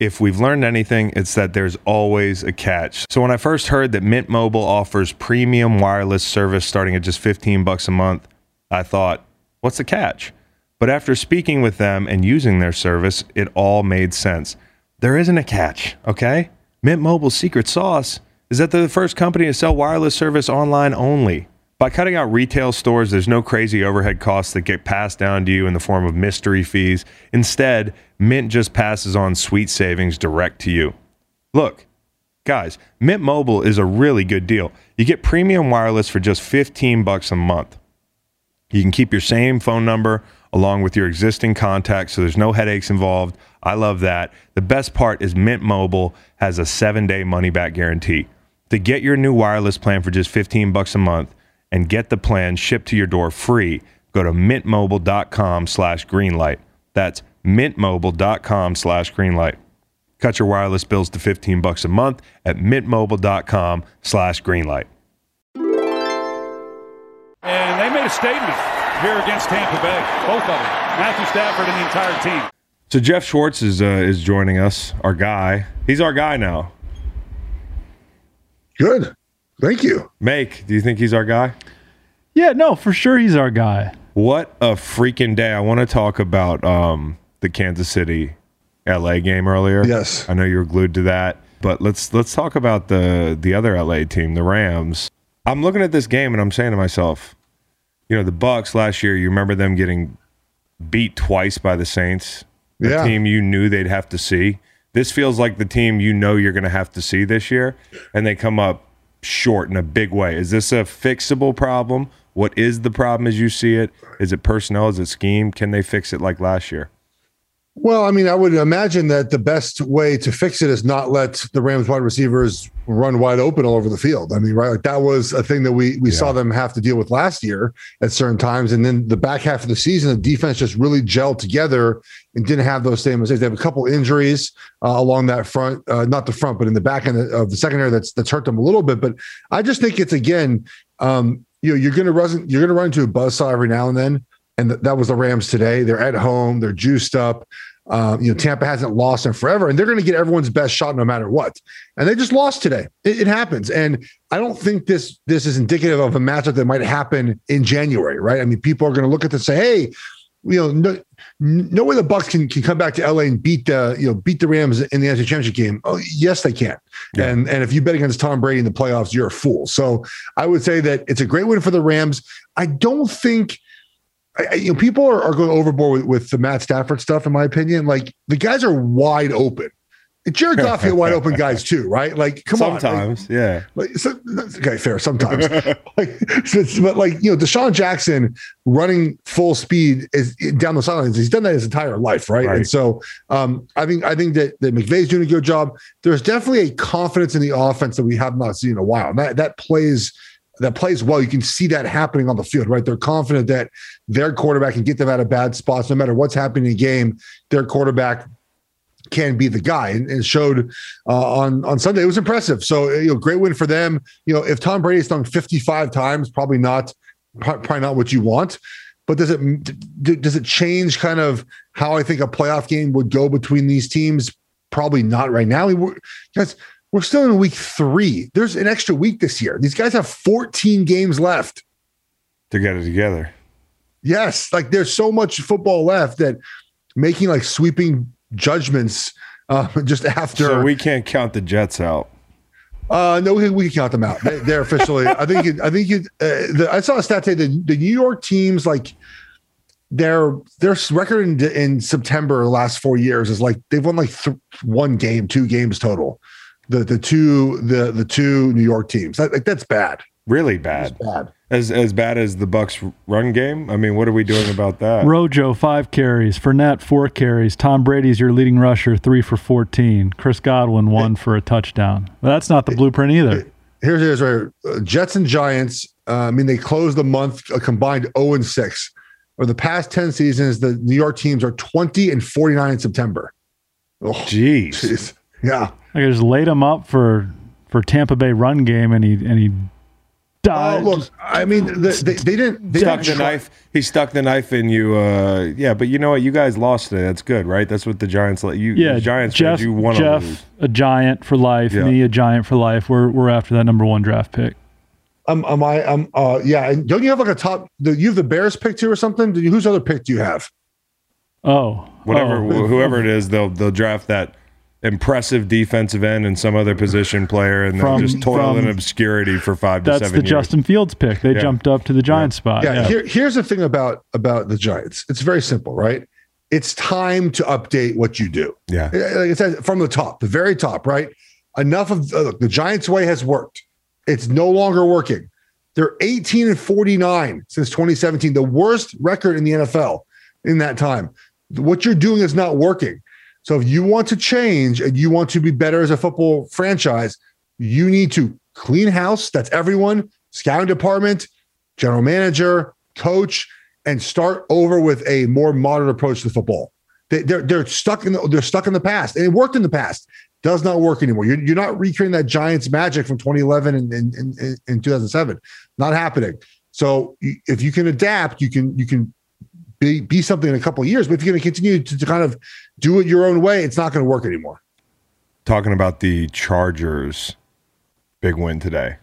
if we've learned anything, it's that there's always a catch. So when I first heard that Mint Mobile offers premium wireless service starting at just 15 bucks a month, I thought, what's the catch? But after speaking with them and using their service, it all made sense. There isn't a catch, okay? Mint Mobile's secret sauce is that they're the first company to sell wireless service online only. By cutting out retail stores, there's no crazy overhead costs that get passed down to you in the form of mystery fees. Instead, Mint just passes on sweet savings direct to you. Look, guys, Mint Mobile is a really good deal. You get premium wireless for just 15 bucks a month. You can keep your same phone number along with your existing contacts, so there's no headaches involved. I love that. The best part is Mint Mobile has a seven day money back guarantee. To get your new wireless plan for just 15 bucks a month and get the plan shipped to your door free, go to mintmobile.com slash greenlight. That's mintmobile.com slash greenlight. Cut your wireless bills to 15 bucks a month at mintmobile.com slash greenlight. And they made a statement here against Tampa Bay, both of them, Matthew Stafford and the entire team. So Geoff Schwartz is uh, is joining us, our guy. He's our guy now. Good. Thank you. Make, do you think he's our guy? Yeah, no, for sure he's our guy. What a freaking day! I want to talk about um, the Kansas City, LA game earlier. Yes. I know you were glued to that, but let's let's talk about the the other LA team, the Rams. I'm looking at this game and I'm saying to myself, you know, the Bucks last year. You remember them getting beat twice by the Saints, the Yeah. team you knew they'd have to see. This feels like the team you know you're going to have to see this year, and they come up short in a big way. Is this a fixable problem? What is the problem as you see it? Is it personnel? Is it scheme? Can they fix it like last year? Well, I mean, I would imagine that the best way to fix it is not let the Rams wide receivers run wide open all over the field. I mean, right? Like that was a thing that we we saw them have to deal with last year at certain times, and then the back half of the season, the defense just really gelled together and didn't have those same mistakes. They have a couple injuries uh, along that front, uh, not the front, but in the back end of the secondary that's that's hurt them a little bit. But I just think it's again, um, you know, you're going to run you're going to run into a buzzsaw every now and then and th- that was the Rams today. They're at home. They're juiced up. Um, you know, Tampa hasn't lost in forever, and they're going to get everyone's best shot no matter what. And they just lost today. It, it happens, and I don't think this this is indicative of a matchup that might happen in January, right? I mean, people are going to look at this and say, "Hey, you know, no, no way the Bucks can can come back to LA and beat the you know beat the Rams in the NFC Championship game." Oh, yes, they can. Yeah. And and if you bet against Tom Brady in the playoffs, you're a fool. So I would say that it's a great win for the Rams. I don't think. I, you know, people are, are going overboard with, with the Matt Stafford stuff, in my opinion. Like the guys are wide open. Jared Goff hit wide open guys too, right? Like, come on. Sometimes, yeah. Like, so, okay, fair. Sometimes, like, so but like you know, DeSean Jackson running full speed is down the sidelines. He's done that his entire life, right? Right. And so, um, I think I think that that McVay's doing a good job. There's definitely a confidence in the offense that we have not seen in a while. And That that plays that plays well. You can see that happening on the field, right? They're confident that their quarterback can get them out of bad spots, no matter what's happening in the game. Their quarterback can be the guy and, and showed uh, on on Sunday. It was impressive. So you know, great win for them. You know, if Tom Brady's thrown 55 times, probably not probably not what you want. But does it does it change kind of how I think a playoff game would go between these teams? Probably not right now. Guys, We're still in week three. There's an extra week this year. These guys have 14 games left. To get it together. Yes, like there's so much football left that making like sweeping judgments uh, just after. So we can't count the Jets out. Uh, no, we, we can count them out. They, they're officially. I think. It, I think. It, uh, the, I saw a stat today. The, the New York teams like their their record in, in September last four years is like they've won like th- one game, two games total. The the two the the two New York teams. That, like that's bad. Really bad. That's bad. As as bad as the Bucks run game. I mean, what are we doing about that? Rojo five carries, Fournette four carries. Tom Brady's your leading rusher, three for fourteen. Chris Godwin one for a touchdown. But that's not the blueprint either. Here's here's right. Uh, Jets and Giants. Uh, I mean, they closed the month a combined zero and six. Over the past ten seasons, the New York teams are twenty and forty nine in September. Oh, Jeez. jeez. Yeah. I just laid him up for for Tampa Bay run game, and he and he Oh, died. look, I mean, the, they, they didn't. They stuck didn't the try- knife. He stuck the knife in you. Uh, yeah, but you know what? You guys lost today. That's good, right? That's what the Giants let you. yeah, the Giants Geoff, fans, you want Geoff, a giant for life. Yeah. Me, a giant for life. We're we're after that number one draft pick. Um, am I? Um, uh, yeah. And don't you have like a top? The, you have the Bears pick too, or something? Do you, whose other pick do you have? Oh, Whatever, oh. whoever it is, they'll they'll draft that impressive defensive end and some other position player, and they'll From- just toil in obscurity for five to seven. That's the years. Justin Fields pick. They Yeah. jumped up to the Giants spot. yeah. Yeah. Here, here's the thing about about the Giants. It's very simple, right? It's time to update what you do. yeah, Like it says from the top, the very top, right? Enough of uh, look, the Giants' way has worked. It's no longer working. They're 18 and 49 since 2017, the worst record in the NFL in that time. What you're doing is not working. So if you want to change and you want to be better as a football franchise, you need to clean house. That's everyone, scouting department, general manager, coach, and start over with a more modern approach to football. They, they're they're stuck in the, they're stuck in the past, and it worked in the past. Does not work anymore. You're, you're not recreating that Giants magic from 2011 and in 2007. Not happening. So if you can adapt, you can you can be, be something in a couple of years. But if you're going to continue to, to kind of do it your own way, it's not going to work anymore. talking about the Chargers, big win today.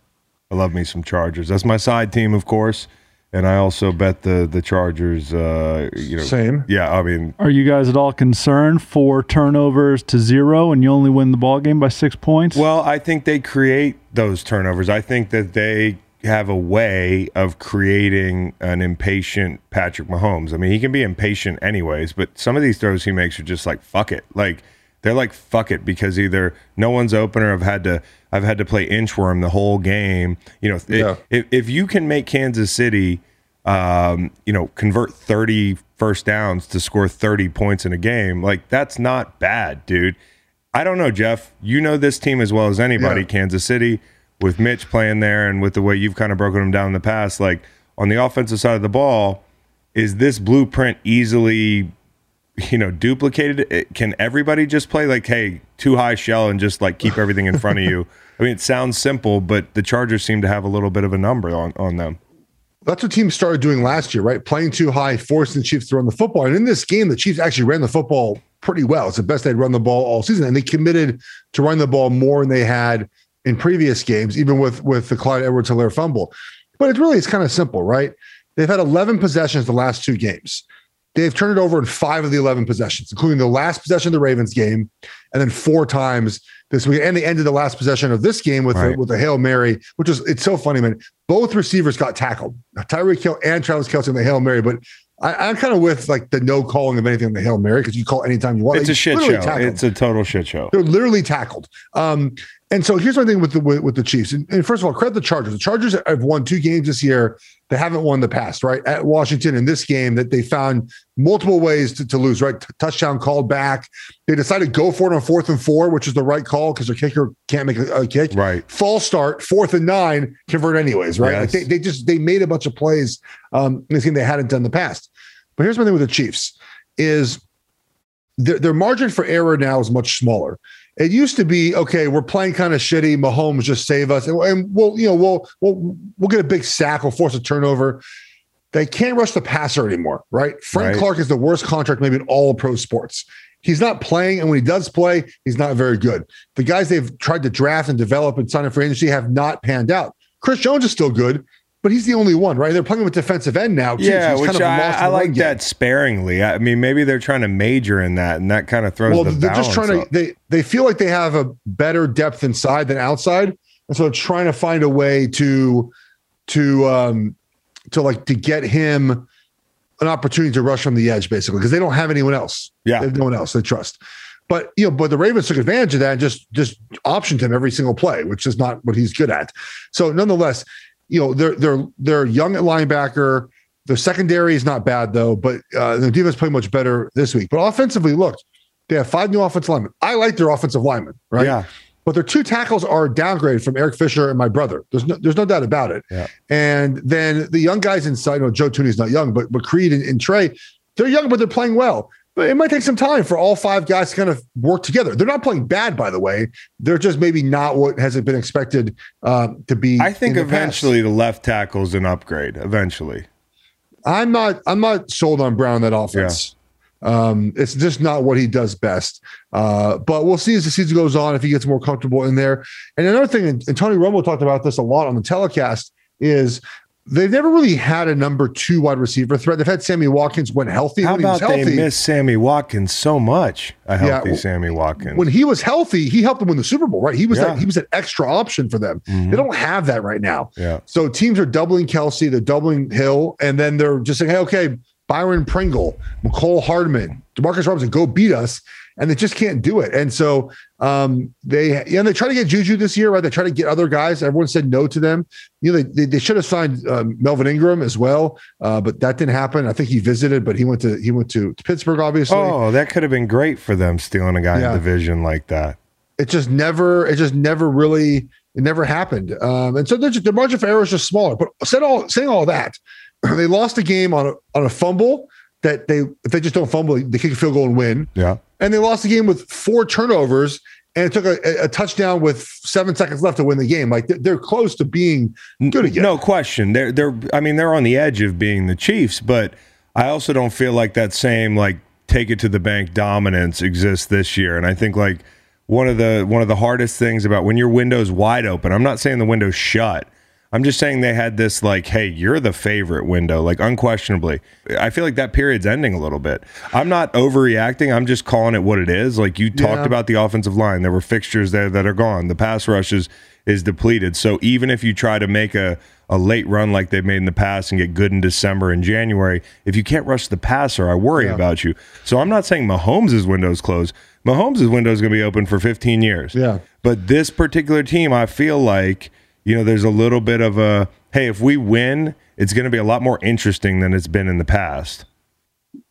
I love me some Chargers. That's my side team, of course, and I also bet the the Chargers. Uh, you know, Same. Yeah, I mean, Are you guys at all concerned for turnovers to zero and you only win the ball game by six points? Well, I think they create those turnovers. I think that they have a way of creating an impatient Patrick Mahomes. I mean, he can be impatient anyways, but some of these throws he makes are just like fuck it. Like they're like fuck it because either no one's open or I've had to I've had to play inchworm the whole game. You know, if- Yeah. if if you can make Kansas City um, you know, convert 30 first downs to score 30 points in a game, like that's not bad, dude. I don't know, Geoff. You know this team as well as anybody, Yeah. Kansas City, with Mitch playing there and with the way you've kind of broken them down in the past. Like on the offensive side of the ball, is this blueprint easily, you know, duplicated? It- Can everybody just play like, hey, too high shell and just like keep everything in front of you? I mean, it sounds simple, but the Chargers seem to have a little bit of a number on, on them. That's what teams started doing last year, right? Playing too high, forcing the Chiefs to run the football. And in this game, the Chiefs actually ran the football pretty well. It's the best they'd run the ball all season, and they committed to run the ball more than they had in previous games, even with with the Clyde Edwards-Helaire fumble. But it's really it's kind of simple, right? They've had 11 possessions the last two games. They've turned it over in five of the 11 possessions, including the last possession of the Ravens game, and then four times this week. And they ended the last possession of this game with Right. a, with a hail mary, which is it's so funny, man. Both receivers got tackled, Tyreek Hill and Travis Kelce on the hail mary. But I, I'm kind of with like the no calling of anything on the hail mary because you call anytime you want. It's Like, a shit show. tackled. It's a total shit show. They're literally tackled. Um, and so here's my thing with the with, with the Chiefs. And, and first of all, credit the Chargers. The Chargers have won two games this year. They haven't won the past, right? At Washington in this game, that they found multiple ways to, to lose, right? T- touchdown called back. They decided to go for it on fourth and four, which is the right call because their kicker can't make a, a kick. Right. False start, fourth and nine, convert anyways, right? Like they, they just they made a bunch of plays um, in this game they hadn't done in the past. But here's my thing with the Chiefs is their, their margin for error now is much smaller. It used to be okay. We're playing kind of shitty. Mahomes just save us, and, and we'll you know we'll we'll we'll get a big sack. We'll force a turnover. They can't rush the passer anymore, right? Frank Right. Clark is the worst contract maybe in all pro sports. he's not playing, and when he does play, he's not very good. The guys they've tried to draft and develop and sign in for agency have not panned out. Chris Jones is still good, but he's the only one, right? They're playing with defensive end now. Too, Yeah, so which kind of I, lost I like run game. that sparingly. I mean, maybe they're trying to major in that, and that kind of throws Well, the they're just trying up. to they they feel like they have a better depth inside than outside, and so they're trying to find a way to to um to like to get him an opportunity to rush from the edge, basically, because they don't have anyone else. Yeah. They have no one else they trust. But you know, but the Ravens took advantage of that and just just optioned him every single play, which is not what he's good at. So nonetheless, you know, they're they're they're young at linebacker. Their secondary is not bad though, but uh, the defense played much better this week. But offensively, look, they have five new offensive linemen. I like their offensive linemen, right? Yeah. But their two tackles are downgraded from Eric Fisher and my brother. There's no, there's no doubt about it. Yeah. And then the young guys inside, you know, Joe Thuney's not young, but but Creed and, and Trey, they're young, but they're playing well. But it might take some time for all five guys to kind of work together. They're not playing bad, by the way. They're just maybe not what hasn't been expected um, to be. I think in the past. eventually the left tackle's an upgrade. Eventually, I'm not. I'm not sold on Brown that offense. Um, it's just not what he does best. Uh, but we'll see as the season goes on if he gets more comfortable in there. And another thing, and, and Tony Romo talked about this a lot on the telecast, is they've never really had a number two wide receiver threat. They've had Sammy Watkins when healthy. how when he was about they miss Sammy Watkins so much? A healthy well, Sammy Watkins. when he was healthy, he helped them win the Super Bowl, right? He was Yeah. that, he was an extra option for them. Mhm. They don't have that right now. yeah, So teams are doubling Kelce, they're doubling Hill, and then they're just saying, hey, okay, Byron Pringle, Mecole Hardman, Demarcus Robinson, go beat us. And they just can't do it. And so um, they, yeah, they try to get Juju this year, right? They try to get other guys. Everyone said no to them. You know, they, they, they should have signed um, Melvin Ingram as well, uh, but that didn't happen. I think he visited, but he went to he went to, to Pittsburgh, obviously. Oh, that could have been great for them stealing a guy Yeah. in division like that. it just never it just never really it never happened um and so the, the margin for error is just smaller but said all saying all that they lost a game on a on a fumble that they if they just don't fumble they kick a field goal and win Yeah, and they lost the game with four turnovers and it took a, a touchdown with seven seconds left to win the game like they're, they're close to being good again No question. They're they're I mean they're on the edge of being the Chiefs, but I also don't feel like that same like take it to the bank dominance exists this year. And I think like one of the one of the hardest things about when your window's wide open, I'm not saying the window's shut. I'm just saying they had this like, hey, you're the favorite window, like unquestionably. I feel like that period's ending a little bit. I'm not overreacting. I'm just calling it what it is. Like you talked Yeah. about the offensive line, there were fixtures there that are gone. The pass rush is is depleted. So even if you try to make a a late run like they've made in the past and get good in December and January, if you can't rush the passer, I worry Yeah. about you. So I'm not saying Mahomes' window's closed. Mahomes' window is going to be open for 15 years. Yeah. But this particular team, I feel like, you know, there's a little bit of a hey, if we win, it's going to be a lot more interesting than it's been in the past.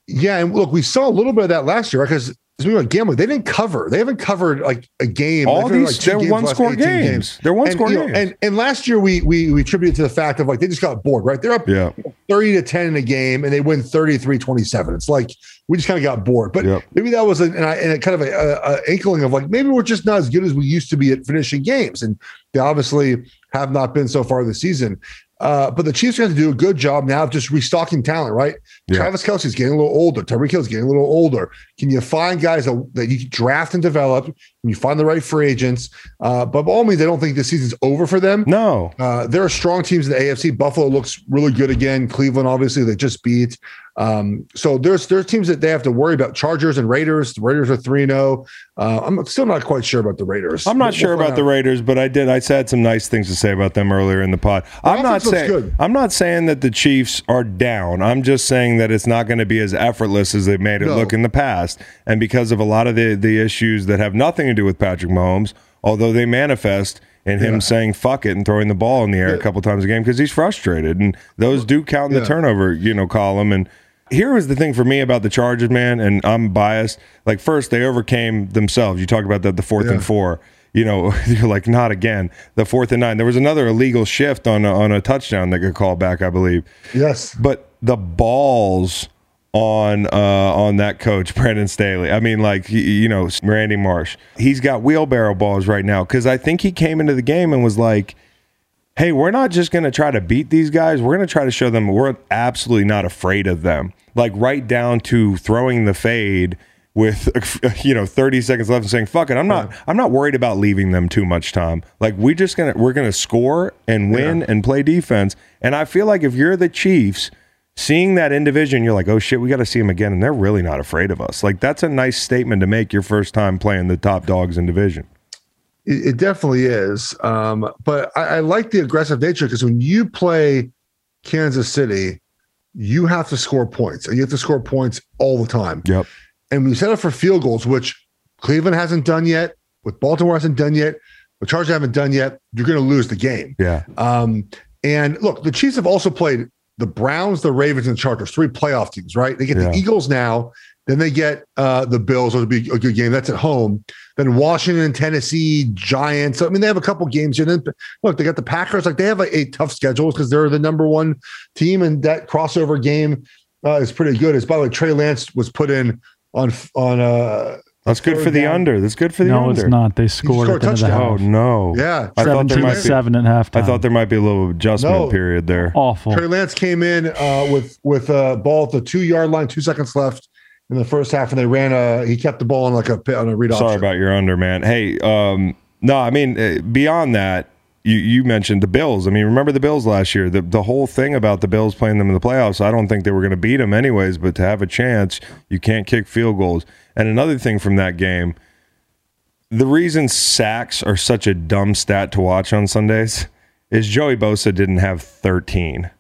Yeah, and look, we saw a little bit of that last year because speaking about gambling, they didn't cover. They haven't covered like a game. All these- two they're one score 18 games. They're one and, score you know, games. And and last year we we we attributed to the fact of like they just got bored, right? They're up Yeah. 30 to 10 in a game and they win 33-27. It's like we just kind of got bored. But Yep. maybe that was an, and I, and a kind of a, a, a inkling of like maybe we're just not as good as we used to be at finishing games. And they obviously have not been so far this season. Uh, but the Chiefs have to do a good job now of just restocking talent, right? Yeah. Travis Kelce's getting a little older. Tyreek Hill's getting a little older. Can you find guys that, that you can draft and develop? You find the right free agents? Uh, but by all means, I don't think the season's over for them. No. Uh, there are strong teams in the AFC. Buffalo looks really good again. Cleveland, obviously, they just beat. Um, so there's there's teams that they have to worry about. Chargers and Raiders. The Raiders are three zero. Uh, I'm still not quite sure about the Raiders. I'm not We'll- sure we'll about the. Raiders, but I did. I said some nice things to say about them earlier in the pod. I'm not saying good. I'm not saying that the Chiefs are down. I'm just saying that it's not going to be as effortless as they've made it No. look in the past, and because of a lot of the the issues that have nothing to do with Patrick Mahomes, although they manifest in him Yeah. saying "fuck it" and throwing the ball in the air a couple times a game because he's frustrated, and those do count in Yeah. the turnover you know column and. Here was the thing for me about the Chargers, man, and I'm biased. Like, first, they overcame themselves. You talked about that, the fourth Yeah. and four you know, you're like, not again. The fourth and nine. There was another illegal shift on a, on a touchdown that got called back, I believe. Yes. But the balls on uh, on that coach, Brandon Staley. I mean, like you know, Randy Marsh. He's got wheelbarrow balls right now because I think he came into the game and was like. Hey, we're not just going to try to beat these guys. We're going to try to show them we're absolutely not afraid of them. Like right down to throwing the fade with you know 30 seconds left and saying fuck it i'm not i'm not worried about leaving them too much time like we just gonna we're gonna score and win and play defense and i feel like if you're the chiefs seeing that in division you're like oh shit we got to see them again and they're really not afraid of us like that's a nice statement to make your first time playing the top dogs in division It, it definitely is. Um, but I, I like the aggressive nature because when you play Kansas City, you have to score points, and you have to score points all the time. yep And we set up for field goals, which Cleveland hasn't done yet, with Baltimore hasn't done yet, the Chargers haven't done yet. You're going to lose the game. yeah Um, and look, the Chiefs have also played the Browns, the Ravens, and the Chargers, three playoff teams, right? They get Yeah. the Eagles now, then they get uh, the Bills, which would be a good game. That's at home. Then Washington, Tennessee, Giants. I mean, they have a couple games And Then look, they got the Packers. Like they have a, a tough schedule because they're the number one team, and that crossover game uh, is pretty good. As by the way, Trey Lance was put in on on uh that's good for the down. under that's good for the No, under No, it's not. They scored, scored at the end of the touchdown. oh no yeah. I thought there 17 might to be 7 at halftime. I thought there might be a little adjustment No. period there awful. Trey Lance came in uh, with with a ball at the two yard line, two seconds left in the first half, and they ran a. He kept the ball on like a pit on a read Sorry option. about your under, man. Hey, um, no, I mean uh, beyond that, you you mentioned the Bills. I mean, remember the Bills last year? The the whole thing about the Bills playing them in the playoffs. I don't think they were going to beat them anyways, but to have a chance, you can't kick field goals. And another thing from that game, the reason sacks are such a dumb stat to watch on Sundays is Joey Bosa didn't have 13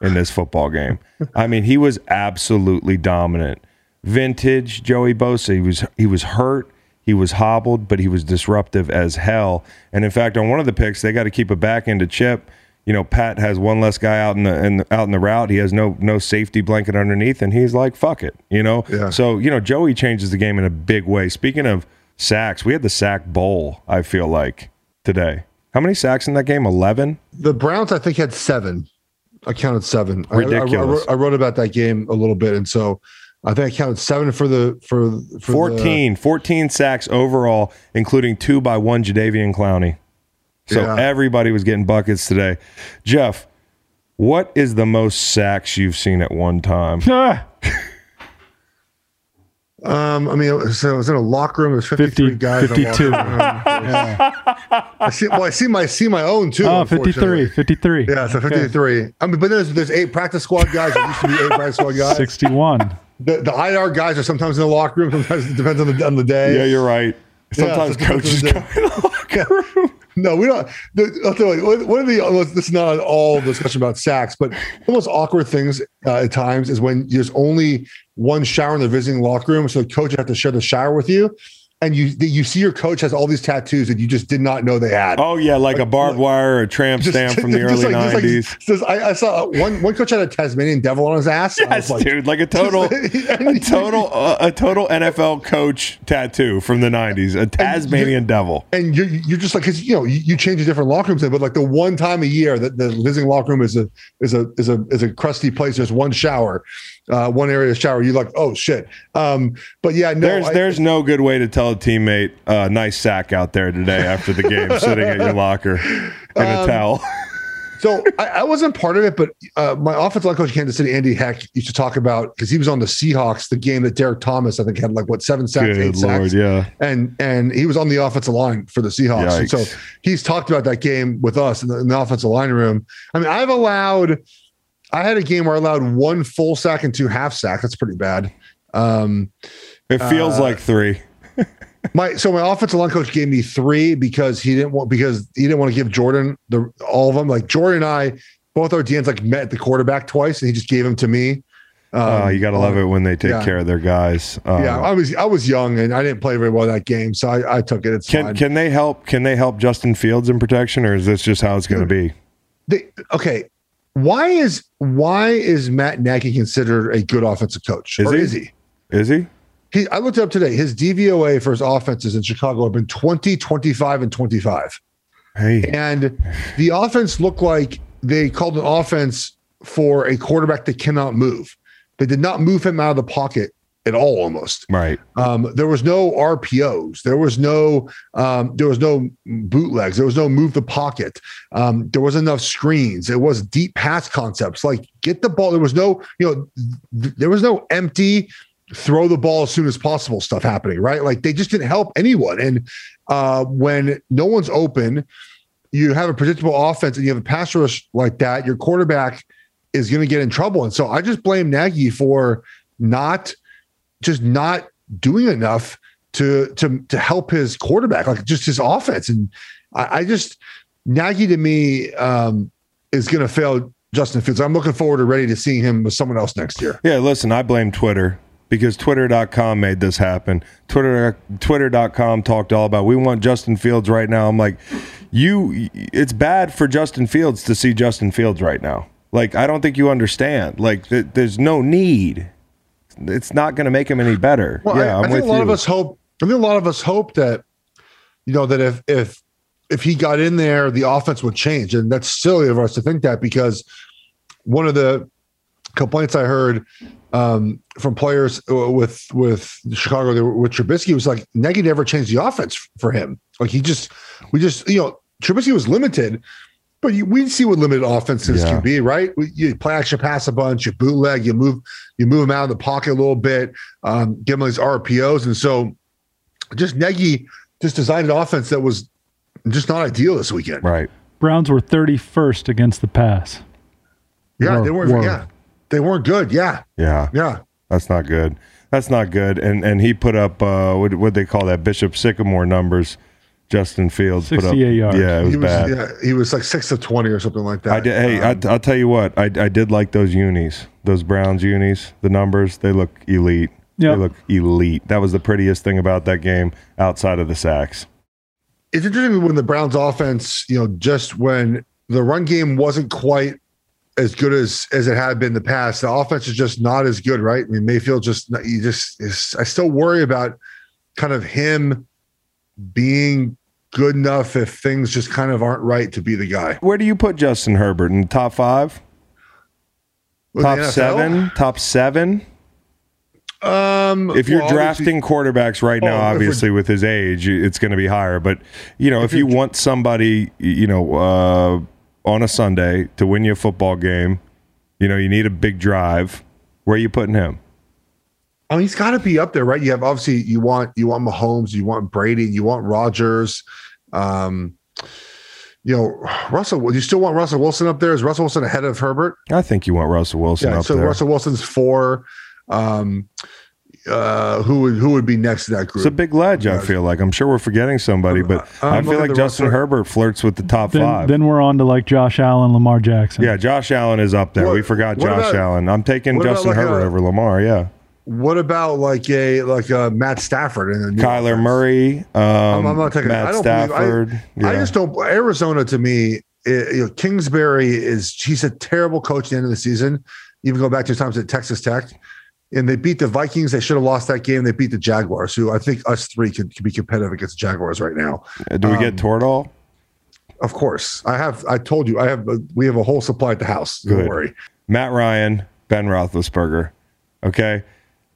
in this football game. I mean, he was absolutely dominant. Vintage Joey Bosa. He was he was hurt. He was hobbled, but he was disruptive as hell. And in fact, on one of the picks, they got to keep a back end to chip. You know, Pat has one less guy out in the, in the out in the route. He has no no safety blanket underneath, and he's like, "Fuck it," you know. Yeah. So you know, Joey changes the game in a big way. Speaking of sacks, we had the sack bowl. I feel like today. How many sacks in that game? Eleven. The Browns, I think, had seven. I counted seven. I- I- I, Ridiculous. I wrote about that game a little bit, and so I think I counted seven for the for, for the- 14, 14 sacks overall, including two by one Jadeveon Clowney. So Yeah. everybody was getting buckets today. Geoff, what is the most sacks you've seen at one time? Ah, um, I mean, it was, it was in a locker room. There's 53 50, guys. 52. Yeah. I see. Well, I see my see my own too. oh, 53. 53. Yeah, so 53. I mean, but there's there's eight practice squad guys. There used to be eight practice squad guys. 61. The, the IR guys are sometimes in the locker room. Sometimes it depends on the on the day. yeah, you're right. Sometimes so- coaches come in the locker room. No, we don't. The, I'll tell you, one- one of the this is not at all discussion about sacks, but the most awkward things uh, at times is when there's only one shower in the visiting locker room, so the coach has to share the shower with you, and you you see your coach has all these tattoos that you just did not know they had. Oh yeah, like a barbed wire or a tramp Just- stamp from the early like- just like- nineties. I, I saw one one coach had a Tasmanian devil on his ass. Yes, like, dude, like a total, a total, uh, a total NFL coach tattoo from the '90s, a Tasmanian devil. and you're you're just like because you know you, you change the different locker rooms, but like the one time a year that the visiting locker room is a is a is a is a crusty place. There's one shower, uh, one area of shower. You're like, oh shit. Um, but yeah, no, There's I- there's no good way to tell a teammate, uh, nice sack out there today after the game, sitting at your locker in a Um, towel. so I, I wasn't part of it, but uh, my offensive line coach Kansas City, Andy Heck, used to talk about because he was on the Seahawks, the game that Derrick Thomas I think had like what seven sacks, eight lord, sacks, yeah. and and he was on the offensive line for the Seahawks. So he's talked about that game with us in the, in the offensive line room. I mean, I've allowed, I had a game where I allowed one full sack and two half sacks. That's pretty bad. Um, It feels uh, like three. my so my offensive line coach gave me three because he didn't want because he didn't want to give Jordan the all of them. Like Jordan and I, both our DNs like met the quarterback twice, and he just gave them to me. Um, Oh, you gotta love it when they take yeah. care of their guys. Uh, Yeah, I was I was young and I didn't play very well that game, so I, I took it. It's can fine. can they help? Can they help Justin Fields in protection, or is this just how it's going to be? They, okay, why is why is Matt Nagy considered a good offensive coach? Is or he? is he? Is he? He, I looked it up today. His DVOA for his offenses in Chicago have been 20, 25, and 25. Hey, And the offense looked like they called an offense for a quarterback that cannot move. They did not move him out of the pocket at all, almost. right. Um, there was no RPOs. There was no um, there was no bootlegs. There was no move the pocket. Um, there was enough screens. It was deep pass concepts. Like get the ball. There was no you know th- there was no empty throw the ball as soon as possible stuff happening, right? Like they just didn't help anyone. And uh, when no one's open, you have a predictable offense and you have a pass rush like that, your quarterback is going to get in trouble. And so I just blame Nagy for not just not doing enough to to to help his quarterback, like just his offense. And I, I just Nagy to me um, is going to fail Justin Fields. I'm looking forward to ready to seeing him with someone else next year. Yeah, listen, I blame Twitter because twitter.com made this happen. Twitter twitter.com talked all about we want Justin Fields right now. I'm like, you it's bad for Justin Fields to see Justin Fields right now. Like I don't think you understand. Like th- there's no need. It's not going to make him any better. Well, yeah, I, I think a lot you. of us hope. I think a lot of us hope that you know that if if if he got in there, the offense would change, and that's silly of us to think that because one of the complaints I heard um, from players uh, with with Chicago with Trubisky was like Nagy never changed the offense for him. Like he just we just you know Trubisky was limited. But you, we see what limited offenses Yeah. can be, right? You play action pass a bunch, you bootleg, you move, you move them out of the pocket a little bit, um, give them these RPOs, and so just Nagy just designed an offense that was just not ideal this weekend. right. Browns were 31st against the pass. Yeah, Were- they weren't. were. Yeah, they weren't good. Yeah, Yeah. yeah. That's not good. That's not good. And and he put up uh what what they call that Bishop Sycamore numbers. Justin Fields put up 68 yards. Yeah, it was he was. bad. Yeah, he was like six of twenty or something like that. I did. Hey, Um, I, I'll tell you what. I, I did like those unis, those Browns unis. The numbers, they look elite. Yep. They look elite. That was the prettiest thing about that game, outside of the sacks. it's interesting when the Browns offense, you know, just when the run game wasn't quite as good as as it had been in the past, the offense is just not as good, right? I mean, Mayfield just you just is. I still worry about kind of him being good enough if things just kind of aren't right to be the guy. Where do you put Justin Herbert in the top five, With top seven, top seven? Um, If you're well, drafting quarterbacks right now, Oh, if obviously with his age, it's going to be higher. But you know, if, you want somebody, you know, uh, on a Sunday to win you a football game, you know, you need a big drive. Where are you putting him? I mean, he's got to be up there, right? You have obviously you want you want Mahomes, you want Brady, you want Rodgers. Um, you know, Russell. You still want Russell Wilson up there? Is Russell Wilson ahead of Herbert? I think you want Russell Wilson Yeah. up So there. Russell Wilson's four. Um, uh, who would who would be next to that group? It's a big ledge. I feel like I'm sure we're forgetting somebody, but I'm I feel like Justin roster. Herbert flirts with the top Then, five. then we're on to like Josh Allen, Lamar Jackson. yeah, Josh Allen is up there. What- we forgot Josh about- Allen. I'm taking what about Justin like Herbert a- over Lamar. Yeah, What about like a like a Matt Stafford and Kyler offense? Murray, um, I'm, I'm not taking. Matt I don't Stafford. I, I yeah. just don't. Arizona to me, it, you know, Kingsbury is he's a terrible coach at the end of the season. Even go back to his times at Texas Tech, and they beat the Vikings. They should have lost that game. They beat the Jaguars, who I think us three could, could be competitive against the Jaguars right now. Do we um, get Toradol? Of course, I have. I told you, I have. A, we have a whole supply at the house. Don't Good. worry. Matt Ryan, Ben Roethlisberger. Okay,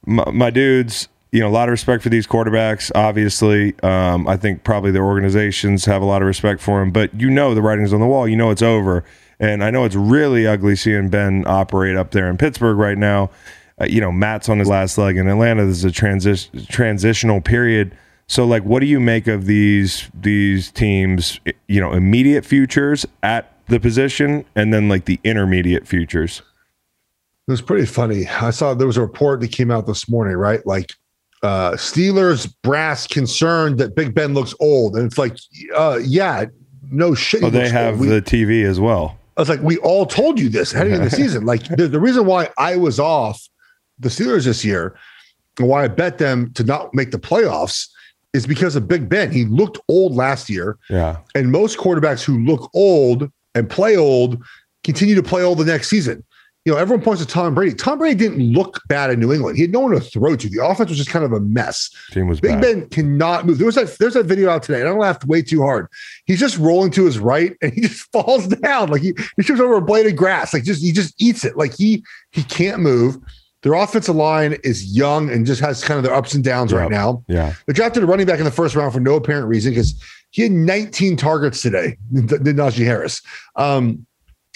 my, my dudes. You know, a lot of respect for these quarterbacks. Obviously, um, I think probably their organizations have a lot of respect for them. But you know, the writing's on the wall. You know, it's over. And I know it's really ugly seeing Ben operate up there in Pittsburgh right now. Uh, you know, Matt's on his last leg in Atlanta. This is a transi- transitional period. So, like, what do you make of these these teams? You know, immediate futures at the position, and then like the intermediate futures. It was pretty funny. I saw there was a report that came out this morning, right? Like uh Steelers brass concerned that Big Ben looks old. And it's like, uh yeah, no shit. Oh, they have. We- the TV as well. I was like, we all told you this heading into the season. Like the, the reason why I was off the Steelers this year and why I bet them to not make the playoffs is because of Big Ben. He looked old last year. Yeah. And most quarterbacks who look old and play old continue to play old the next season. You know, everyone points to Tom Brady. Tom Brady didn't look bad in New England. He had no one to throw to. The offense was just kind of a mess. Team was Big bad. Ben cannot move. There was that there's that video out today, and I laughed way too hard. He's just rolling to his right and he just falls down. Like he, he trips over a blade of grass. Like just he just eats it. Like he he can't move. Their offensive line is young and just has kind of their ups and downs right now. Yeah. They drafted a running back in the first round for no apparent reason because he had 19 targets today, did Najee Harris. Um,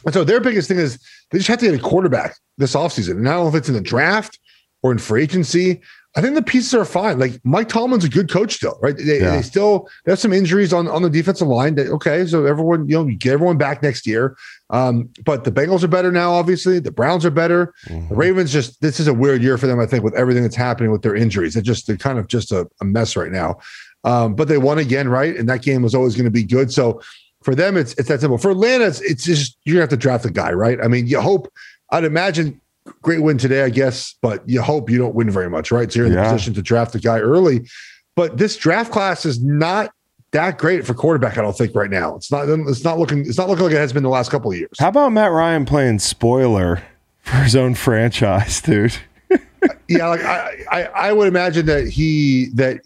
and so their biggest thing is they just have to get a quarterback this offseason. And I don't know if it's in the draft or in free agency. I think the pieces are fine. Like Mike Tomlin's a good coach still, right? They, Yeah. they still they have some injuries on, on the defensive line. That, okay, so everyone, you know, you get everyone back next year. Um, but the Bengals are better now, obviously. The Browns are better. The Ravens just this is a weird year for them, I think, with everything that's happening with their injuries. They're just they're kind of just a, a mess right now. Um, but they won again, right? And that game was always going to be good. So for them, it's it's that simple. For Atlanta, it's, it's just you're gonna have to draft a guy, right? I mean, you hope. I'd imagine great win today, I guess, but you hope you don't win very much, right? So you're in Yeah. the position to draft a guy early. But this draft class is not that great for quarterback. I don't think right now. It's not. It's not looking. It's not looking like it has been the last couple of years. How about Matt Ryan playing spoiler for his own franchise, dude? yeah, like I, I, I would imagine that he that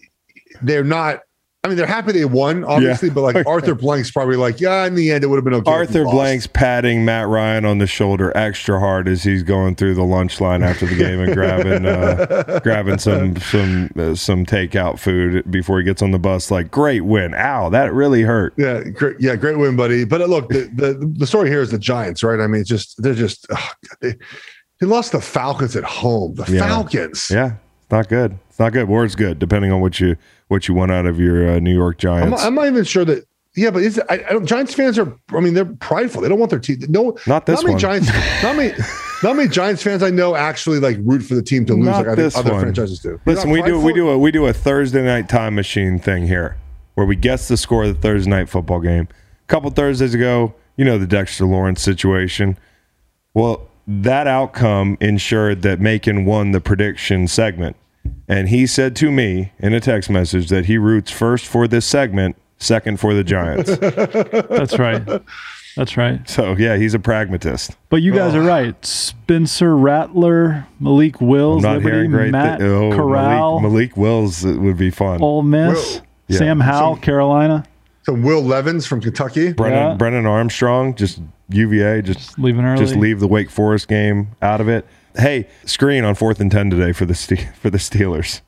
they're not. I mean, they're happy they won, obviously, but like Arthur Blank's probably like, yeah, in the end, it would have been okay. Arthur. Blank's patting Matt Ryan on the shoulder extra hard as he's going through the lunch line after the game and grabbing uh, grabbing some some uh, some takeout food before he gets on the bus. Like, great win! Ow, that really hurt. Yeah, great, yeah, great win, buddy. But uh, look, the, the the story here is the Giants, right? I mean, it's just they're just ugh, they, they lost the Falcons at home. The Yeah. Falcons. Yeah, not good. It's not good. Or it's good, depending on what you what you want out of your uh, New York I'm, Giants. I'm not even sure that. Yeah, but is I, I don't, Giants fans are. I mean, they're prideful. They don't want their team. No, Not this Not many one. Giants. Not many. Not many Giants fans I know actually like root for the team to lose. Not like I think other one. franchises do. They're Listen, we do we do a we do a Thursday night time machine thing here, where we guess the score of the Thursday night football game. A couple Thursdays ago, you know the Dexter Lawrence situation. Well, that outcome ensured that Macon won the prediction segment, and he said to me in a text message that he roots first for this segment, second for the Giants. That's right. That's right. so yeah, he's a pragmatist. But you guys are right. Spencer Rattler, Malik I'm Wills, not Liberty, hearing great. Matt thi- oh, Corral, Malik, Malik Willis it would be fun. Ole Miss, Will. Yeah. Sam Howell, Carolina. So Will Levis from Kentucky. Brennan Yeah. Brennan Armstrong, just UVA, just Leaving early. just leave the Wake Forest game out of it. Hey, screen on fourth and ten today for the Ste- for the Steelers.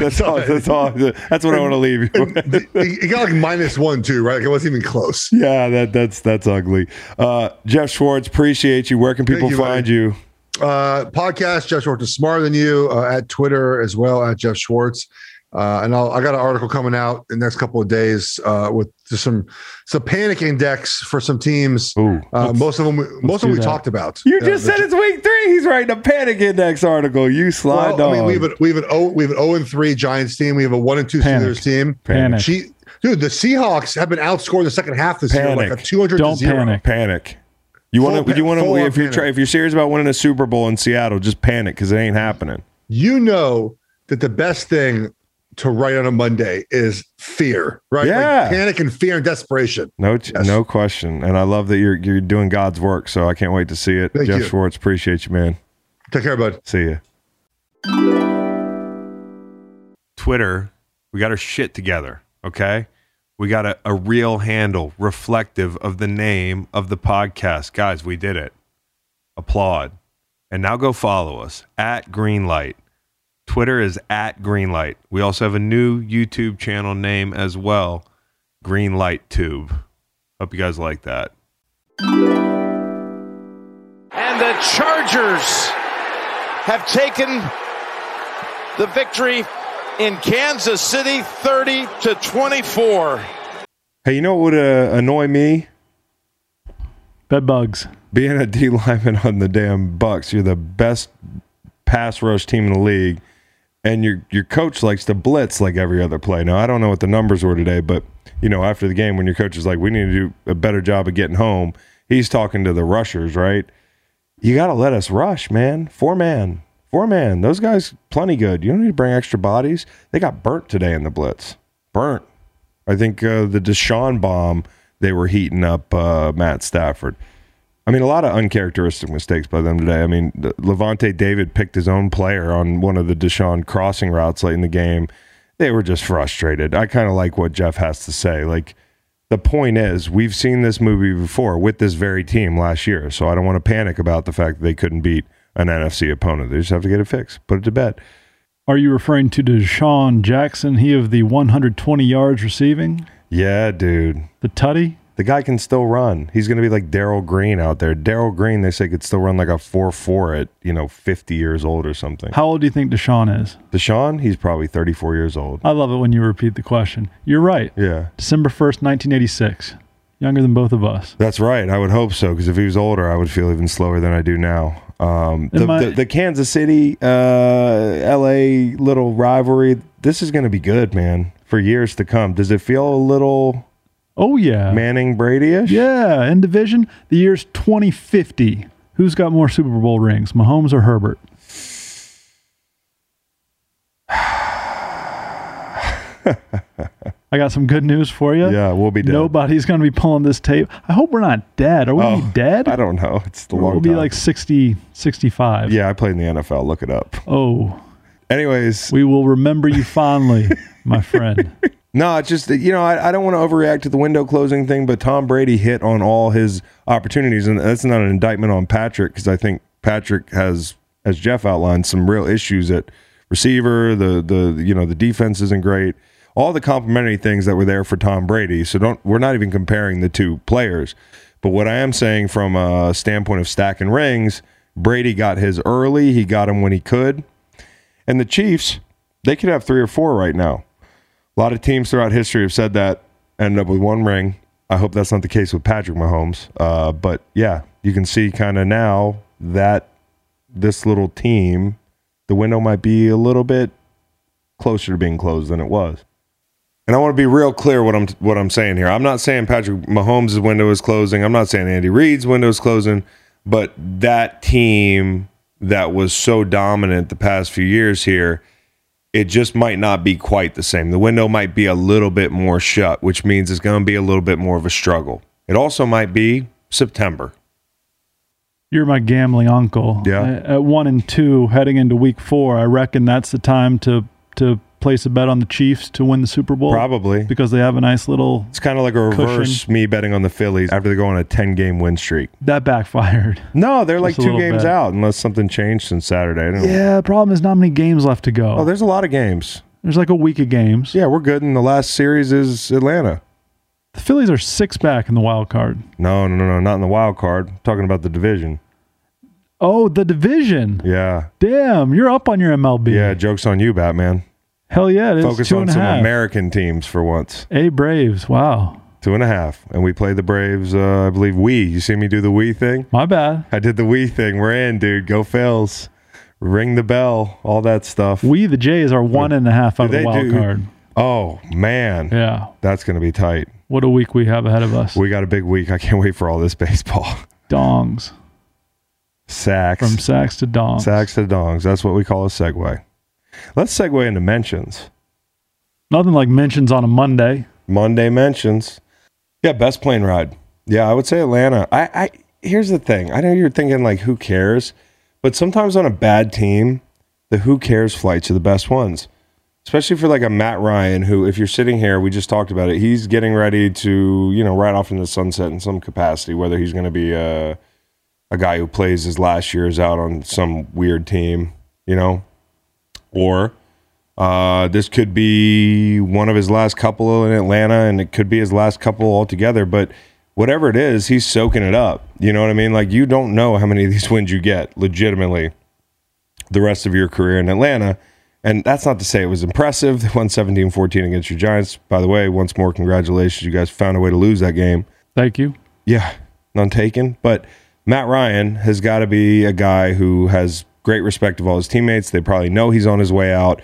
That's all. That's all. That's what I want to leave you. with. he, got like minus one too, right? Like it wasn't even close. yeah, that that's that's ugly. Uh, Geoff Schwartz, appreciate you. Where can people you, buddy. find you? Uh, podcast. Geoff Schwartz is smarter than you uh, at Twitter as well at Geoff Schwartz. Uh, and I'll, I got an article coming out in the next couple of days uh, with just some some panic index for some teams. Ooh, uh, most of them, most of them we that. talked about. You Uh, just the- said it's week three. He's writing a panic index article. You slide Well, dog. I mean, we have an we have an O we have an O and three Giants team. We have a one and two Panic. Steelers team. Panic. She, dude, the Seahawks have been outscored in the second half this year, like a two hundred. Don't to zero. panic. panic. You want to? You want to? If you're panic. try, if you're serious about winning a Super Bowl in Seattle, just panic because it ain't happening. You know that the best thing to write on a Monday is fear, right? Yeah. Like panic and fear and desperation. No, Yes. no question. And I love that you're you're doing God's work. So I can't wait to see it. Thank Geoff you. Schwartz, appreciate you, man. Take care, bud. See you. Twitter, we got our shit together. Okay, we got a, a real handle reflective of the name of the podcast, guys. We did it. Applaud. And now go follow us at Greenlight. Twitter is at Greenlight. We also have a new YouTube channel name as well, Greenlight Tube. Hope you guys like that. And the Chargers have taken the victory in Kansas City 30 to 24. Hey, you know what would uh, annoy me? Bed bugs. Being a D lineman on the damn Bucks, you're the best pass rush team in the league, and your your coach likes to blitz like every other play. Now I don't know what the numbers were today, but you know after the game when your coach is like, "We need to do a better job of getting home," he's talking to the rushers, right? You got to let us rush, man. Four man, four man. Those guys plenty good. You don't need to bring extra bodies. They got burnt today in the blitz. Burnt. I think uh, the DeSean bomb they were heating up uh, Matt Stafford. I mean, a lot of uncharacteristic mistakes by them today. I mean, Lavonte David picked his own player on one of the DeSean crossing routes late in the game. They were just frustrated. I kind of like what Geoff has to say. Like, the point is, we've seen this movie before with this very team last year. So I don't want to panic about the fact that they couldn't beat an NFC opponent. They just have to get it fixed, put it to bed. Are you referring to DeSean Jackson, he of the 120 yards receiving? Yeah, dude. The tutty? The guy can still run. He's going to be like Darrell Green out there. Darrell Green, they say, could still run like a 4 4 at, you know, 50 years old or something. How old do you think DeSean is? DeSean, he's probably 34 years old. I love it when you repeat the question. You're right. Yeah. December 1st, 1986. Younger than both of us. That's right. I would hope so because if he was older, I would feel even slower than I do now. Um, the, my- the, the Kansas City, uh, LA little rivalry, this is going to be good, man, for years to come. Does it feel a little Oh, yeah. Manning Brady ish? Yeah. In division, the year's 2050. Who's got more Super Bowl rings, Mahomes or Herbert? I got some good news for you. Yeah, we'll be dead. Nobody's going to be pulling this tape. I hope we're not dead. Are we Oh, dead? I don't know. It's the long We'll be time. like 60, 65. yeah, I played in the NFL. Look it up. Oh, Anyways, we will remember you fondly, my friend. No, it's just you know I, I don't want to overreact to the window closing thing, but Tom Brady hit on all his opportunities, and that's not an indictment on Patrick because I think Patrick has, as Geoff outlined, some real issues at receiver. The the you know the defense isn't great. All the complimentary things that were there for Tom Brady. So don't we're not even comparing the two players. But what I am saying from a standpoint of stacking rings, Brady got his early. He got him when he could, and the Chiefs they could have three or four right now. A lot of teams throughout history have said that, ended up with one ring. I hope that's not the case with Patrick Mahomes. Uh, but yeah, you can see kind of now that this little team, the window might be a little bit closer to being closed than it was. And I want to be real clear what I'm what I'm saying here. I'm not saying Patrick Mahomes' window is closing. I'm not saying Andy Reid's window is closing, but that team that was so dominant the past few years here, it just might not be quite the same. The window might be a little bit more shut, which means it's going to be a little bit more of a struggle. It also might be September. You're my gambling uncle. Yeah. At one and two, heading into week four, I reckon that's the time to to place a bet on the Chiefs to win the Super Bowl. Probably. because they have a nice little It's kind of like a reverse Cushion. me betting on the Phillies after they go on a 10 game win streak. that backfired. No, they're like Just two games bit. out unless something changed since Saturday. Yeah, the problem is not many games left to go. Oh, there's a lot of games. There's like a week of games. Yeah, we're good. And the last series is Atlanta. The Phillies are six back in the wild card. No, no, no, no, not in the wild card. I'm talking about the division. Oh, the division. Yeah. Damn, you're up on your MLB. Yeah, joke's on you, Batman. Hell yeah, it is Focus two on some half. American teams for once. A Braves. Wow. Two and a half. And we play the Braves, uh, I believe, we. You see me do the we thing? My bad. I did the we thing. We're in, dude. Go Phils. Ring the bell. All that stuff. We the Jays are one and a half out of the wild do- card. Oh, man. Yeah. That's going to be tight. What a week we have ahead of us. We got a big week. I can't wait for all this baseball. Dongs. Sacks. From sacks to dongs. Sacks to dongs. That's what we call a segue. Let's segue into mentions. Nothing like mentions on a Monday. Monday mentions. Yeah, best plane ride. Yeah, I would say Atlanta. I, I here's the thing. I know you're thinking like who cares, but sometimes on a bad team, the who cares flights are the best ones. Especially for like a Matt Ryan, who, if you're sitting here, we just talked about it. He's getting ready to, you know, ride off into the sunset in some capacity. Whether he's going to be a a guy who plays his last years out on some weird team, you know, or uh, this could be one of his last couple in Atlanta, and it could be his last couple altogether. But whatever it is, he's soaking it up. You know what I mean? Like you don't know how many of these wins you get legitimately the rest of your career in Atlanta. And that's not to say it was impressive. They won 17 14 against your Giants. By the way, once more, congratulations. You guys found a way to lose that game. Thank you. Yeah, none taken. But Matt Ryan has got to be a guy who has great respect of all his teammates. They probably know he's on his way out.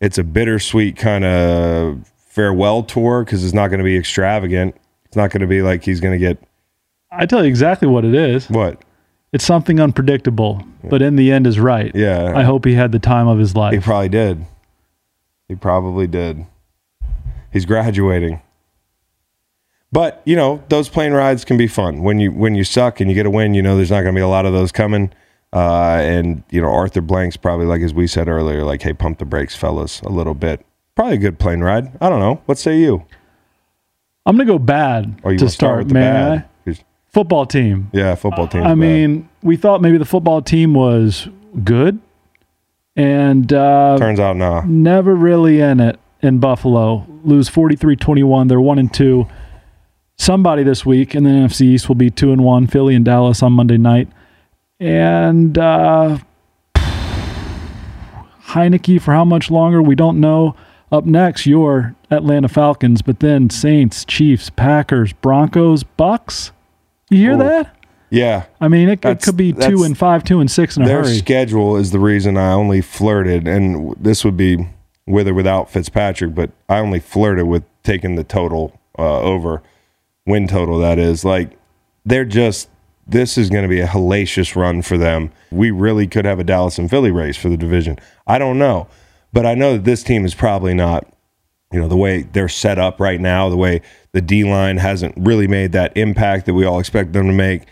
It's a bittersweet kind of farewell tour because it's not going to be extravagant. It's not going to be like he's going to get I tell you exactly what it is. what? It's something unpredictable, but in the end is right. Yeah. I hope he had the time of his life. He probably did. He probably did. He's graduating. But, you know, those plane rides can be fun. When you when you suck and you get a win, you know there's not going to be a lot of those coming. Uh, and, you know, Arthur Blank's probably like as we said earlier, like, hey, pump the brakes, fellas, a little bit. Probably a good plane ride. I don't know. What say you? I'm gonna go bad Or you to start start, with the man. bad? Football team. Yeah, football team. I mean, we thought maybe the football team was good, and uh, turns out nah. never really in it in Buffalo. Lose 43-21. They're one and two. somebody this week in the NFC East will be two and one. Philly and Dallas on Monday night, and uh, Heinicke for how much longer we don't know. Up next, your Atlanta Falcons, but then Saints, Chiefs, Packers, Broncos, Bucks. You hear Ooh. that? Yeah. I mean, it, it could be two and five, two and six in a Their hurry. schedule is the reason I only flirted, and this would be with or without Fitzpatrick, but I only flirted with taking the total uh, over win total. That is like they're just. This is going to be a hellacious run for them. We really could have a Dallas and Philly race for the division. I don't know, but I know that this team is probably not you know the way they're set up right now, the way the D line hasn't really made that impact that we all expect them to make.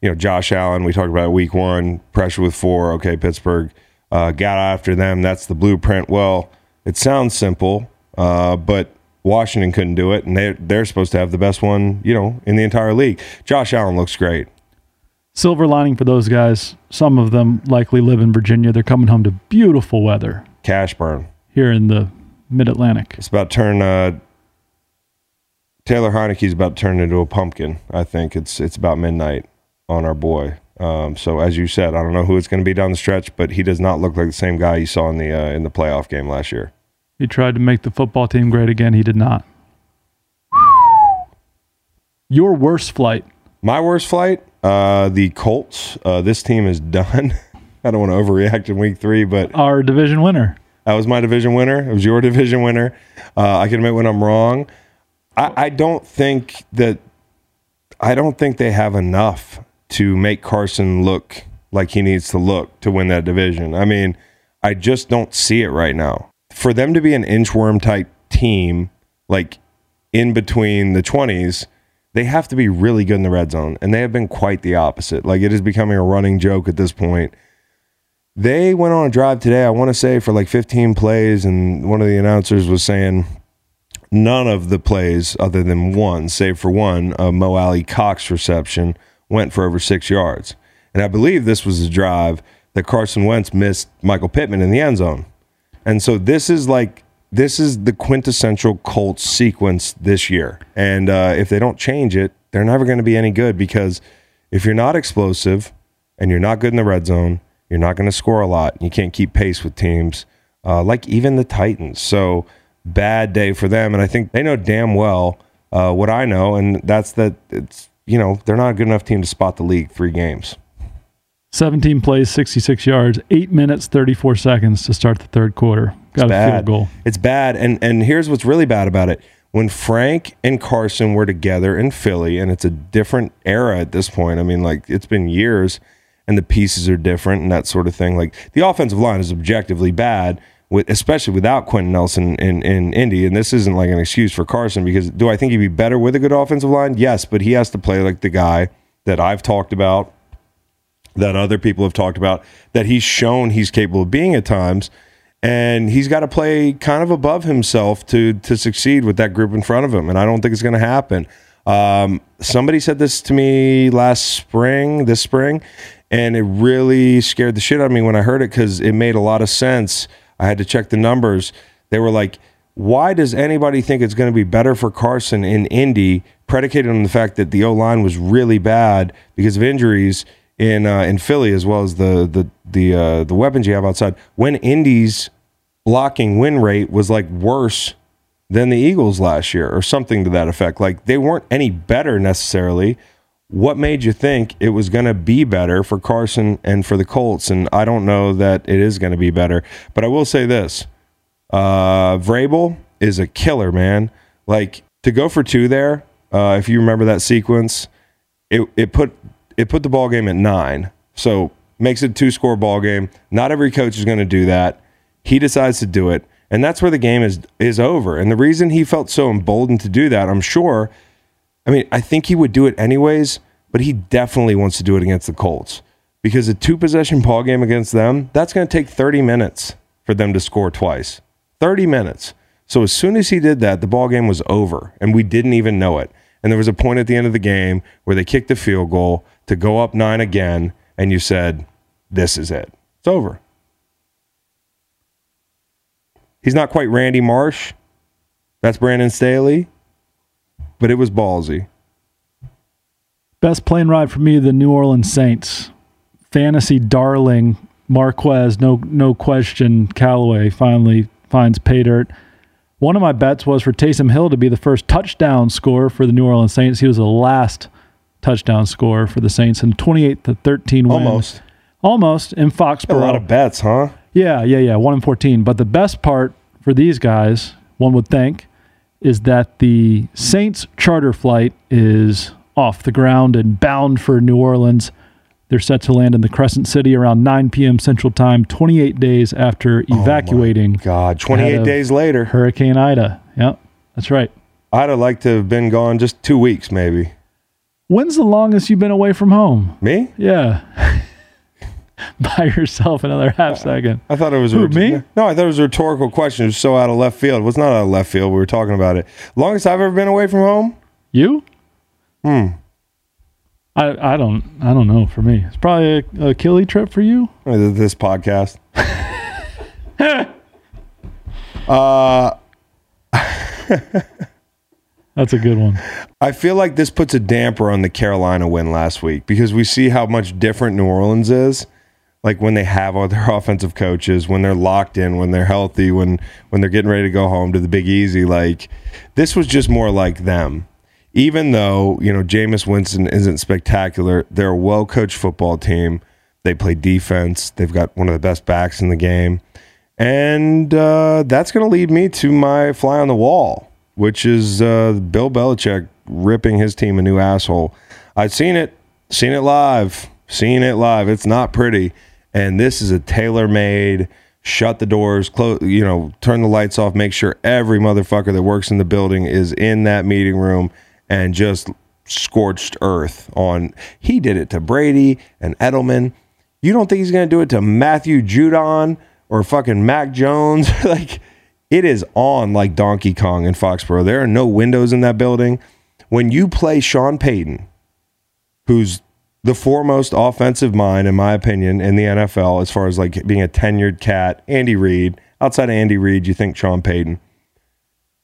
You know, Josh Allen, we talked about week one, pressure with four. Okay, Pittsburgh uh, got after them. That's the blueprint. Well, it sounds simple, uh, but Washington couldn't do it, and they're they're supposed to have the best one, you know, in the entire league. Josh Allen looks great. Silver lining for those guys. Some of them likely live in Virginia. They're coming home to beautiful weather Cash burn. here in the Mid Atlantic. It's about to turn. Uh, Taylor Heinicke's about to turn into a pumpkin. I think it's it's about midnight on our boy. Um, so as you said, I don't know who it's going to be down the stretch, but he does not look like the same guy you saw in the uh, in the playoff game last year. He tried to make the football team great again. He did not. Your worst flight. My worst flight, uh, the Colts. Uh, this team is done. I don't want to overreact in week three, but Our division winner. That was my division winner. It was your division winner. Uh, I can admit when I'm wrong. I, I don't think that I don't think they have enough to make Carson look like he needs to look to win that division. I mean, I just don't see it right now. For them to be an inchworm type team, like in between the 20s, they have to be really good in the red zone. And they have been quite the opposite. Like it is becoming a running joke at this point. They went on a drive today, I want to say, for like 15 plays, and one of the announcers was saying none of the plays, other than one, save for one, a Mo Alie-Cox reception, went for over six yards. And I believe this was a drive that Carson Wentz missed Michael Pittman in the end zone. And so this is like this is the quintessential Colts sequence this year. And uh, if they don't change it, they're never going to be any good because if you're not explosive and you're not good in the red zone, you're not going to score a lot. You can't keep pace with teams uh, like even the Titans. So bad day for them. And I think they know damn well uh, what I know, and that's that it's you know they're not a good enough team to spot the league three games. 17 plays, 66 yards, 8 minutes, 34 seconds to start the third quarter. Got a field bad. goal. It's bad. And and here's what's really bad about it. When Frank and Carson were together in Philly, and it's a different era at this point. I mean, like it's been years, and the pieces are different and that sort of thing. Like the offensive line is objectively bad, with especially without Quenton Nelson in in Indy. And this isn't like an excuse for Carson because do I think he'd be better with a good offensive line? Yes, but he has to play like the guy that I've talked about that other people have talked about that he's shown he's capable of being at times and he's got to play kind of above himself to to succeed with that group in front of him and i don't think it's going to happen. Um, somebody said this to me last spring this spring and it really scared the shit out of me when i heard it because it made a lot of sense. I had to check the numbers. They were like why does anybody think it's going to be better for carson in indy predicated on the fact that the o-line was really bad because of injuries in uh, in Philly as well as the the the uh, the weapons you have outside. When Indy's blocking win rate was like worse than the Eagles last year, or something to that effect. Like they weren't any better necessarily. What made you think it was going to be better for Carson and for the Colts? And I don't know that it is going to be better. But I will say this: uh, Vrabel is a killer, man. Like to go for two there. Uh, if you remember that sequence, it it put it put the ball game at nine. So makes it a two score ball game. Not every coach is going to do that. He decides to do it, and that's where the game is is over. And the reason he felt so emboldened to do that, I'm sure. I mean, I think he would do it anyways, but he definitely wants to do it against the Colts because a two possession ball game against them, that's going to take 30 minutes for them to score twice. 30 minutes. So as soon as he did that, the ball game was over, and we didn't even know it. And there was a point at the end of the game where they kicked the field goal to go up nine again, and you said, This is it. It's over. He's not quite Randy Marsh. That's Brandon Staley. But it was ballsy. Best plane ride for me, the New Orleans Saints. Fantasy darling Marquez, no no question. Callaway finally finds pay dirt. One of my bets was for Taysom Hill to be the first touchdown scorer for the New Orleans Saints. He was the last touchdown scorer for the Saints in 28 to 13 win. Almost. Almost in Foxborough. A lot of bets, huh? Yeah, yeah, yeah. One in 14. But the best part for these guys, one would think, is that the Saints charter flight is off the ground and bound for New Orleans. They're set to land in the Crescent City around 9 p.m. Central Time, 28 days after evacuating God, 28 days later. Hurricane Ida. Yep, that's right. I'd have liked to have been gone just two weeks, maybe. When's the longest you've been away from home? Me? Yeah. By yourself another half second. I thought it was Who, me? No, I thought it was a rhetorical question. It was so out of left field. It was not out of left field. We were talking about it. Longest I've ever been away from home? You? Hmm. I I don't I don't know. For me, it's probably a, a Killy trip for you. Uh, This podcast. That's a good one. I feel like this puts a damper on the Carolina win last week because we see how much different New Orleans is. Like when they have all their offensive coaches, when they're locked in, when they're healthy, when when they're getting ready to go home to the Big Easy. Like this was just more like them. Even though you know Jameis Winston isn't spectacular, they're a well coached football team. They play defense. They've got one of the best backs in the game, and uh, that's going to lead me to my fly on the wall, which is uh, Bill Belichick ripping his team a new asshole. I've seen it, seen it live, seen it live. It's not pretty, and this is a tailor made. Shut the doors, close. You know, turn the lights off. Make sure every motherfucker that works in the building is in that meeting room, and just scorched earth on. He did it to Brady and Edelman. You don't think he's going to do it to Matthew Judon or fucking Mac Jones? like, it is on like Donkey Kong in Foxborough. There are no windows in that building. When you play Sean Payton, who's the foremost offensive mind, in my opinion, in the NFL, as far as like being a tenured cat, Andy Reid. Outside of Andy Reid, you think Sean Payton.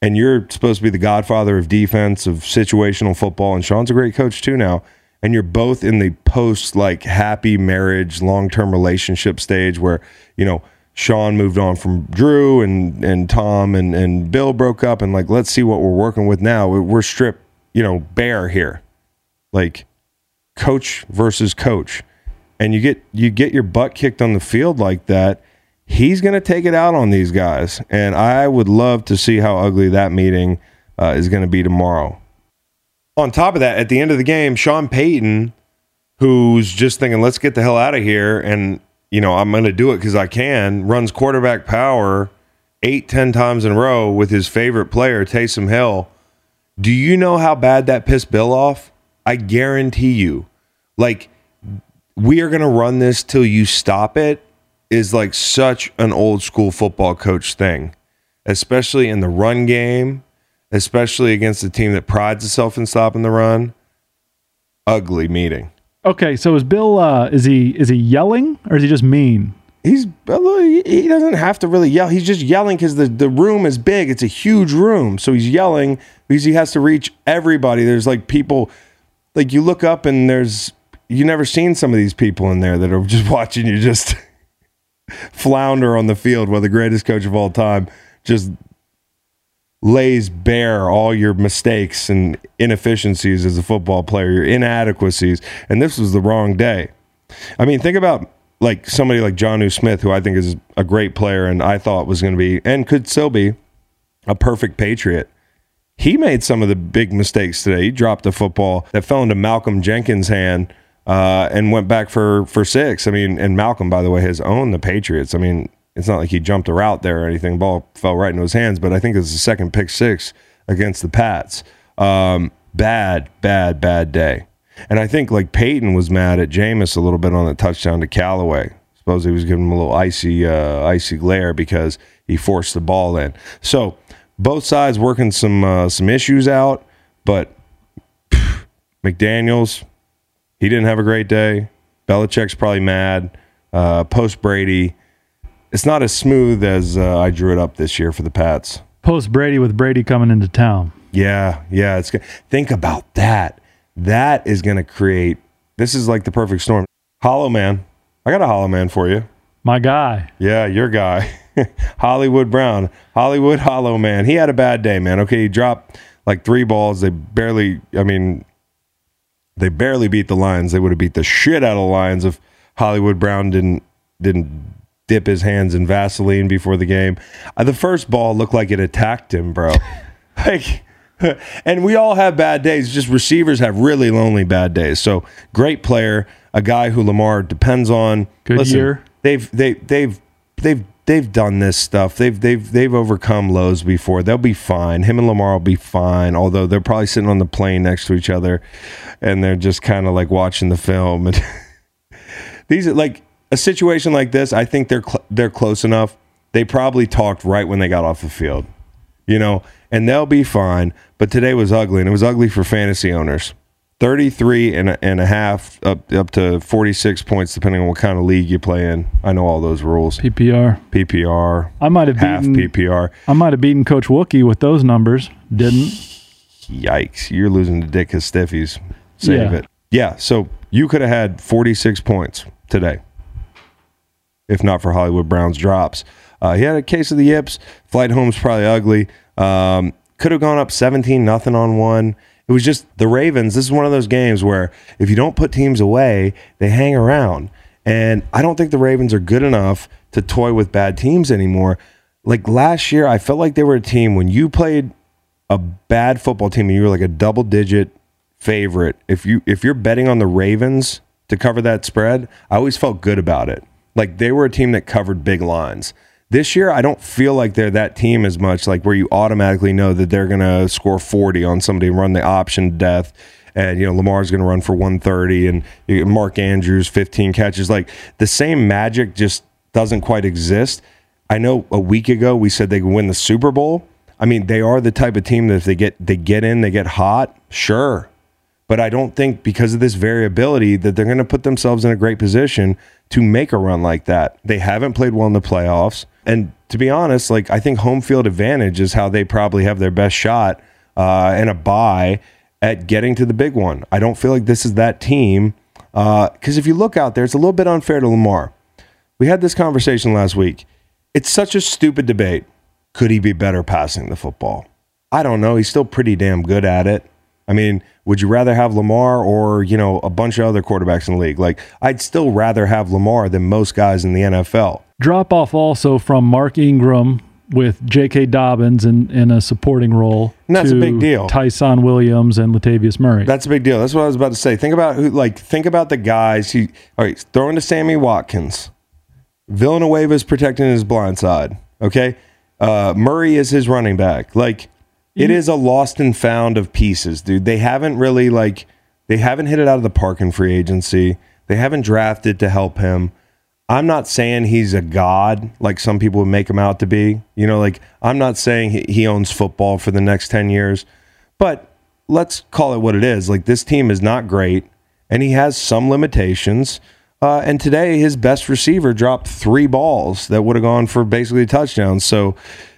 And you're supposed to be the godfather of defense, of situational football. And Sean's a great coach too now. And you're both in the post like happy marriage, long term relationship stage where, you know, Sean moved on from Drew and and Tom and and Bill broke up and like let's see what we're working with now. We're- stripped, you know, bare here. Like coach versus coach. And you get you get your butt kicked on the field like that, he's going to take it out on these guys. And I would love to see how ugly that meeting uh, is going to be tomorrow. On top of that, at the end of the game, Sean Payton, who's just thinking, let's get the hell out of here, and you know, I'm going to do it because I can, runs quarterback power eight, ten times in a row with his favorite player, Taysom Hill. Do you know how bad that pissed Bill off? I guarantee you. Like, we are going to run this till you stop it is like such an old school football coach thing, especially in the run game, especially against a team that prides itself in stopping the run. Ugly meeting. Okay, so is Bill? Uh, is he is he yelling or is he just mean? He's he doesn't have to really yell. He's just yelling because the, the room is big. It's a huge room, so he's yelling because he has to reach everybody. There's like people, like you look up and there's you never seen some of these people in there that are just watching you just flounder on the field while the greatest coach of all time just lays bare all your mistakes and inefficiencies as a football player, your inadequacies, and this was the wrong day. I mean, think about like somebody like Jonnu Smith, who I think is a great player and I thought was going to be and could still be a perfect Patriot. He made some of the big mistakes today. He dropped a football that fell into Malcolm Jenkins' hand uh, and went back for for six. I mean, and Malcolm, by the way, has owned the Patriots. I mean, it's not like he jumped a route there or anything. Ball fell right into his hands, but I think it's the second pick six against the Pats. Um, bad, bad, bad day. And I think like Peyton was mad at Jameis a little bit on the touchdown to Callaway. Suppose he was giving him a little icy, uh, icy glare because he forced the ball in. So both sides working some uh, some issues out, but pff, McDaniels he didn't have a great day. Belichick's probably mad. Uh, Post Brady, it's not as smooth as uh, I drew it up this year for the Pats. Post Brady with Brady coming into town. Yeah, yeah. It's. Think about that. That is going to create. This is like the perfect storm. Hollow man, I got a hollow man for you. My guy. Yeah, your guy, Hollywood Brown, Hollywood Hollow Man. He had a bad day, man. Okay, he dropped like three balls. They barely. I mean, they barely beat the Lions. They would have beat the shit out of the Lions if Hollywood Brown didn't didn't dip his hands in Vaseline before the game. Uh, the first ball looked like it attacked him, bro. like, and we all have bad days. Just receivers have really lonely bad days. So great player, a guy who Lamar depends on. Good year. They've they they've they've they've done this stuff. They've they've they've overcome lows before. They'll be fine. Him and Lamar will be fine. Although they're probably sitting on the plane next to each other, and they're just kind of like watching the film. And these are like a situation like this. I think they're cl- they're close enough. They probably talked right when they got off the field, you know, and they'll be fine. But today was ugly, and it was ugly for fantasy owners. 33 and a, and a half up up to 46 points depending on what kind of league you play in. I know all those rules. PPR. PPR, I might have half beaten. PPR. I might have beaten Coach Wookie with those numbers. Didn't. Yikes, you're losing to Dick Stiffies. Save Yeah. it. Yeah, so you could have had 46 points today if not for Hollywood Brown's drops. Uh, he had a case of the yips. Flight home's probably ugly. Um, could have gone up 17 nothing on one. It was just the Ravens. This is one of those games where if you don't put teams away, they hang around. And I don't think the Ravens are good enough to toy with bad teams anymore. Like last year, I felt like they were a team when you played a bad football team and you were like a double digit favorite. If you if you're betting on the Ravens to cover that spread, I always felt good about it. Like they were a team that covered big lines. This year, I don't feel like they're that team as much, like where you automatically know that they're going to score 40 on somebody and run the option to death. And, you know, Lamar's going to run for 130 and Mark Andrews, 15 catches. Like the same magic just doesn't quite exist. I know a week ago we said they could win the Super Bowl. I mean, they are the type of team that if they get they get in, they get hot, sure. But I don't think because of this variability that they're going to put themselves in a great position to make a run like that. They haven't played well in the playoffs. And to be honest, like I think home field advantage is how they probably have their best shot uh, and a buy at getting to the big one. I don't feel like this is that team. Because if you look out there, it's a little bit unfair to Lamar. We had this conversation last week. It's such a stupid debate. Could he be better passing the football? I don't know. He's still pretty damn good at it. I mean, would you rather have Lamar or, you know, a bunch of other quarterbacks in the league? Like, I'd still rather have Lamar than most guys in the NFL. Drop off also from Mark Ingram with J.K. Dobbins in, in a supporting role. And that's a big deal. Ty'Son Williams and Latavius Murray. That's a big deal. That's what I was about to say. Think about who, like, think about the guys. He, all right, throwing to Sammy Watkins. Villanueva is protecting his blind side. Okay. Uh, Murray is his running back. Like, it is a lost and found of pieces, dude. They haven't really, like, they haven't hit it out of the park in free agency. They haven't drafted to help him. I'm not saying he's a god like some people would make him out to be. You know, like, I'm not saying he, owns football for the next 10 years, but let's call it what it is. Like, this team is not great, and he has some limitations. Uh, and today, his best receiver dropped three balls that would have gone for basically touchdowns. So,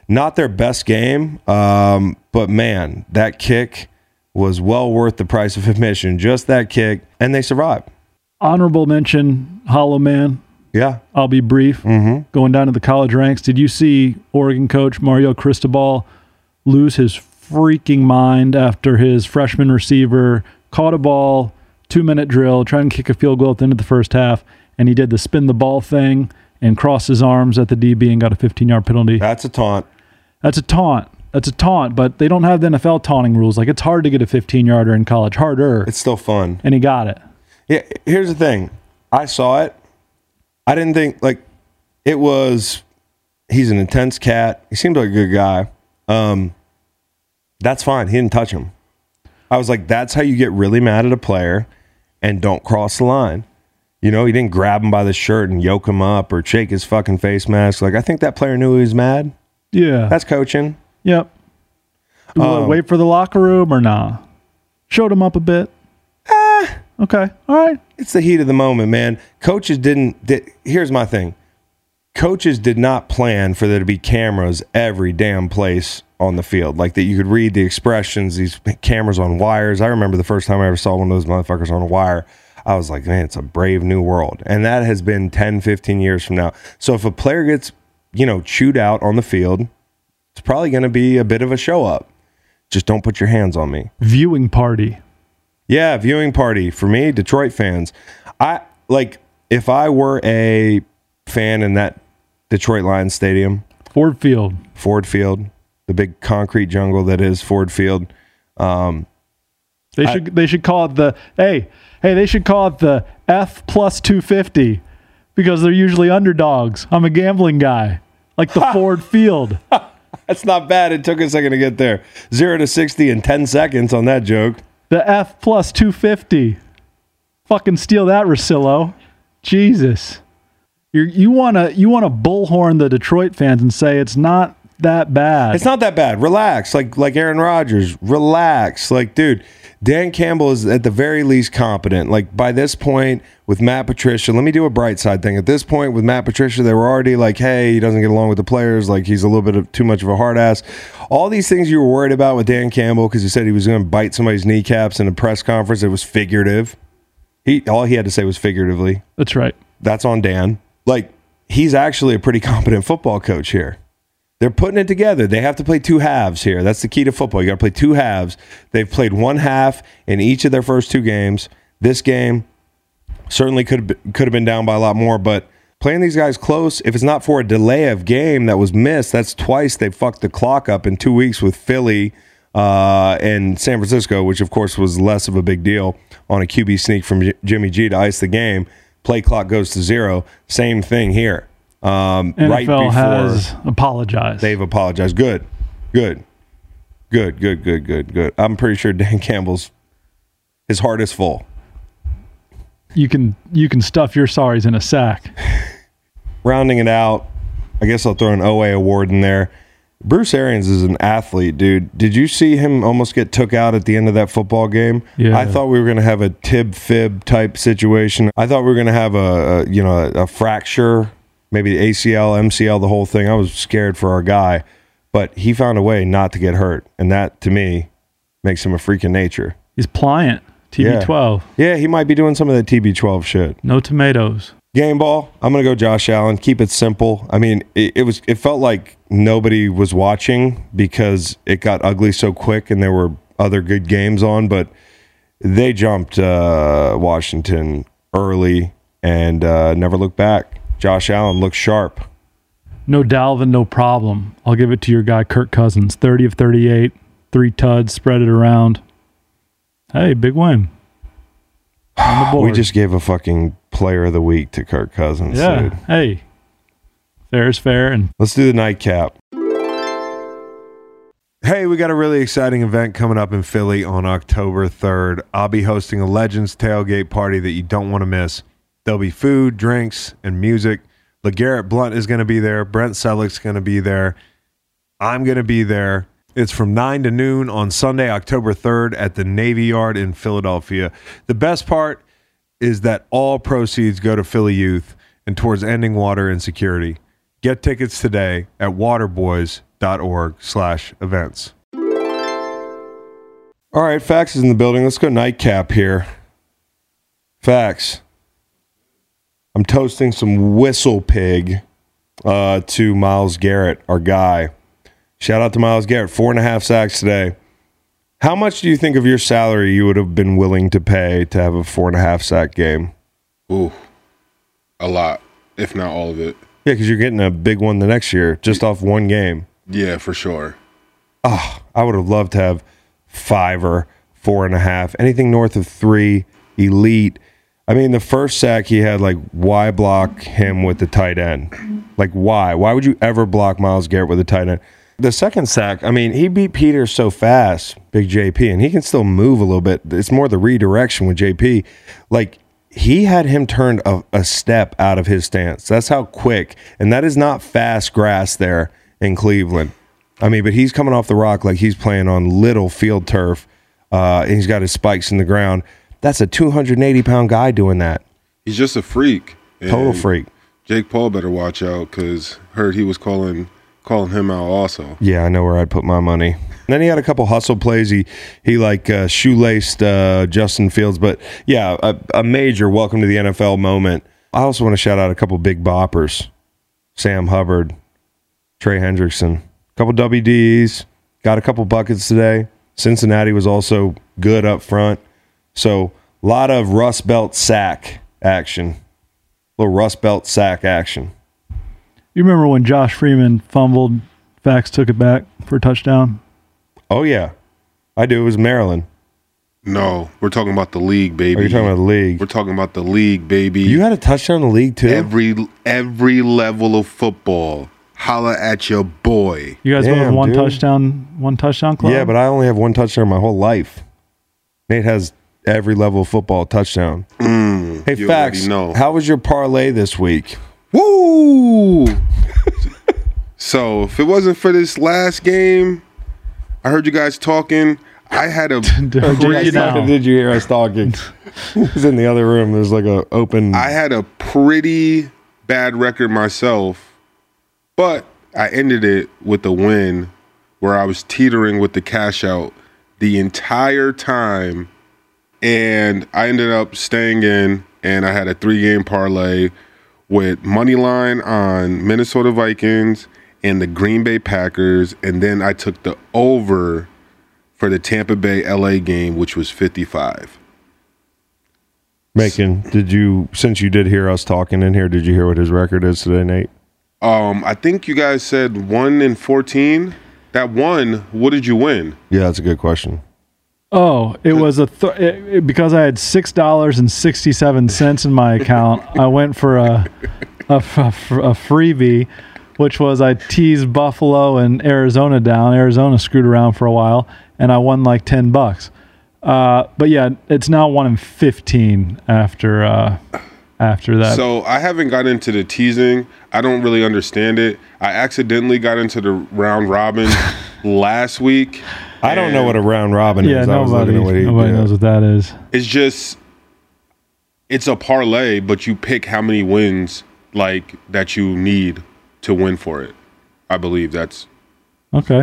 not their best game, um, but man, that kick was well worth the price of admission. Just that kick, and they survived. Honorable mention, Hollow Man. Yeah, I'll be brief. Mm-hmm. Going down to the college ranks, did you see Oregon coach Mario Cristobal lose his freaking mind after his freshman receiver caught a ball, two minute drill, trying to kick a field goal at the end of the first half, and he did the spin the ball thing and crossed his arms at the DB and got a 15 yard penalty. that's a taunt. That's a taunt. That's a taunt, but they don't have the NFL taunting rules. Like it's hard to get a 15 yarder in college, harder, It's still fun. and he got it. Yeah, here's the thing. I saw it. I didn't think like it was. He's an intense cat. He seemed like a good guy. Um, that's fine. He didn't touch him. I was like, that's how you get really mad at a player and don't cross the line. You know, he didn't grab him by the shirt and yoke him up or shake his fucking face mask. Like, I think that player knew he was mad. Yeah. That's coaching. Yep. Um, wait for the locker room or nah? Showed him up a bit. Ah. Okay. All right. It's the heat of the moment, man. Coaches didn't. Did, here's my thing. coaches did not plan for there to be cameras every damn place on the field. Like that you could read the expressions, these cameras on wires. I remember the first time I ever saw one of those motherfuckers on a wire. I was like, man, it's a brave new world. And that has been 10, 15 years from now. So if a player gets, you know, chewed out on the field, it's probably going to be a bit of a show up. Just don't put your hands on me. Viewing party. Yeah, viewing party for me, Detroit fans. I like if I were a fan in that Detroit Lions stadium, Ford Field. Ford Field, the big concrete jungle that is Ford Field. Um, They should they should call it the hey hey they should call it the F plus two fifty because they're usually underdogs. I'm a gambling guy, like the Ford Field. that's not bad. It took a second to get there. Zero to sixty in ten seconds on that joke. The F plus two fifty. Fucking steal that, Rosillo. Jesus, you you wanna you wanna bullhorn the Detroit fans and say it's not that bad. It's not that bad. Relax. Like like Aaron Rodgers. Relax. Like, dude, Dan Campbell is at the very least competent. Like by this point with Matt Patricia, let me do a bright side thing. At this point with Matt Patricia, they were already like, hey, he doesn't get along with the players. Like he's a little bit of too much of a hard ass. All these things you were worried about with Dan Campbell because he said he was going to bite somebody's kneecaps in a press conference. It was figurative. He all he had to say was figuratively. That's right. That's on Dan. Like he's actually a pretty competent football coach here. They're putting it together. They have to play two halves here. That's the key to football. You got to play two halves. They've played one half in each of their first two games. This game certainly could could have been down by a lot more, but playing these guys close, if it's not for a delay of game that was missed, that's twice they fucked the clock up in two weeks with Philly uh, and San Francisco, which of course was less of a big deal on a QB sneak from J- Jimmy G to ice the game. Play clock goes to zero. Same thing here. Um, NFL right before has apologized. they've apologized. Good, good, good, good, good, good, good. I'm pretty sure Dan Campbell's his heart is full. you can you can stuff your sorries in a sack. rounding it out, I guess I'll throw an OA award in there. Bruce Arians is an athlete, dude. Did you see him almost get took out at the end of that football game? Yeah. I thought we were going to have a tib fib type situation. I thought we were going to have a, a you know a, a fracture, maybe the ACL, MCL, the whole thing. I was scared for our guy, but he found a way not to get hurt, and that to me makes him a freak of nature. He's pliant. TB12. Yeah, he might be doing some of that TB12 shit. No tomatoes. Game ball. I'm gonna go Josh Allen. Keep it simple. I mean, it, it was. It felt like nobody was watching because it got ugly so quick, and there were other good games on. But they jumped uh, Washington early and uh, never looked back. Josh Allen looks sharp. No Dalvin, no problem. I'll give it to your guy Kirk Cousins. 30 of 38, three tuds, spread it around. Hey, big win. On the board. We just gave a fucking player of the week to Kirk Cousins. yeah. dude. Hey, fair is fair, and Let's do the nightcap. Hey, we got a really exciting event coming up in Philly on October 3rd. I'll be hosting a Legends tailgate party that you don't want to miss. There'll be food, drinks, and music. LeGarrette Blunt is going to be there. Brent Selleck's going to be there. I'm going to be there. It's from 9 to noon on Sunday, October 3rd at the Navy Yard in Philadelphia. The best part is that all proceeds go to Philly youth and towards ending water insecurity. Get tickets today at waterboys.org slash events. All right, Fax is in the building. Let's go nightcap here. Fax. I'm toasting some WhistlePig uh, to Myles Garrett, our guy. Shout out to Myles Garrett, four and a half sacks today. How much do you think of your salary you would have been willing to pay to have a four and a half sack game? Ooh, a lot, if not all of it. Yeah, because you're getting a big one the next year just off one game. Yeah, for sure. I would have loved to have five or four and a half, anything north of three, elite. I mean, the first sack he had, like, why block him with the tight end? Like, why? Why would you ever block Myles Garrett with a tight end? The second sack, I mean, he beat Peter so fast, Big JP, and he can still move a little bit. It's more the redirection with JP. Like, he had him turned a, a step out of his stance. That's how quick, and that is not fast grass there in Cleveland. I mean, but he's coming off the rock like he's playing on little field turf, uh, and he's got his spikes in the ground. That's a 280 pound guy doing that. He's just a freak. Total freak. Jake Paul better watch out because heard he was calling calling him out also. Yeah, I know where I'd put my money. And then he had a couple hustle plays. He he like uh, shoelaced uh, Justin Fields, but yeah, a, a major welcome to the NFL moment. I also want to shout out a couple big boppers: Sam Hubbard, Trey Hendrickson, a couple WDs, got a couple buckets today. Cincinnati was also good up front, so a lot of Rust Belt sack action, little Rust Belt sack action. You remember when Josh Freeman fumbled, Fax took it back for a touchdown? Oh yeah, I do. It was Maryland. No, we're talking about the league, baby. Are you talking about the league? We're talking about the league, baby. You had a touchdown in the league too. every every level of football. Holla at your boy. You guys Damn, both one dude. touchdown, one touchdown club. yeah, but I only have one touchdown my whole life. Nate has every level of football touchdown. hey, Mm, you facts. know. How was your parlay this week? Woo! so if it wasn't for this last game, I heard you guys talking. I had a Did you now? Did you hear us talking? He's in the other room. There's like a open. I had a pretty bad record myself, but I ended it with a win where I was teetering with the cash out the entire time. And I ended up staying in, and I had a three game parlay with money line on Minnesota Vikings and the Green Bay Packers. And then I took the over for the Tampa Bay LA game, which was 55. Macon, did you since you did hear us talking in here? Did you hear what his record is today, Nate? Um, I think you guys said one in fourteen. That one, what did you win? Yeah, that's a good question. Oh, it was a th- it, it- because I had six dollars and sixty seven cents in my account. I went for a a a freebie, which was I teased Buffalo and Arizona down. Arizona screwed around for a while, and I won like ten bucks. Uh, but yeah, it's now one in fifteen after uh, after that. So I haven't got into the teasing. I don't really understand it. I accidentally got into the round robin last week. I don't know what a round robin yeah, is. I was nobody looking at what he nobody yeah. knows what that is. It's just it's a parlay, but you pick how many wins like that you need to win for it. I believe that's Okay,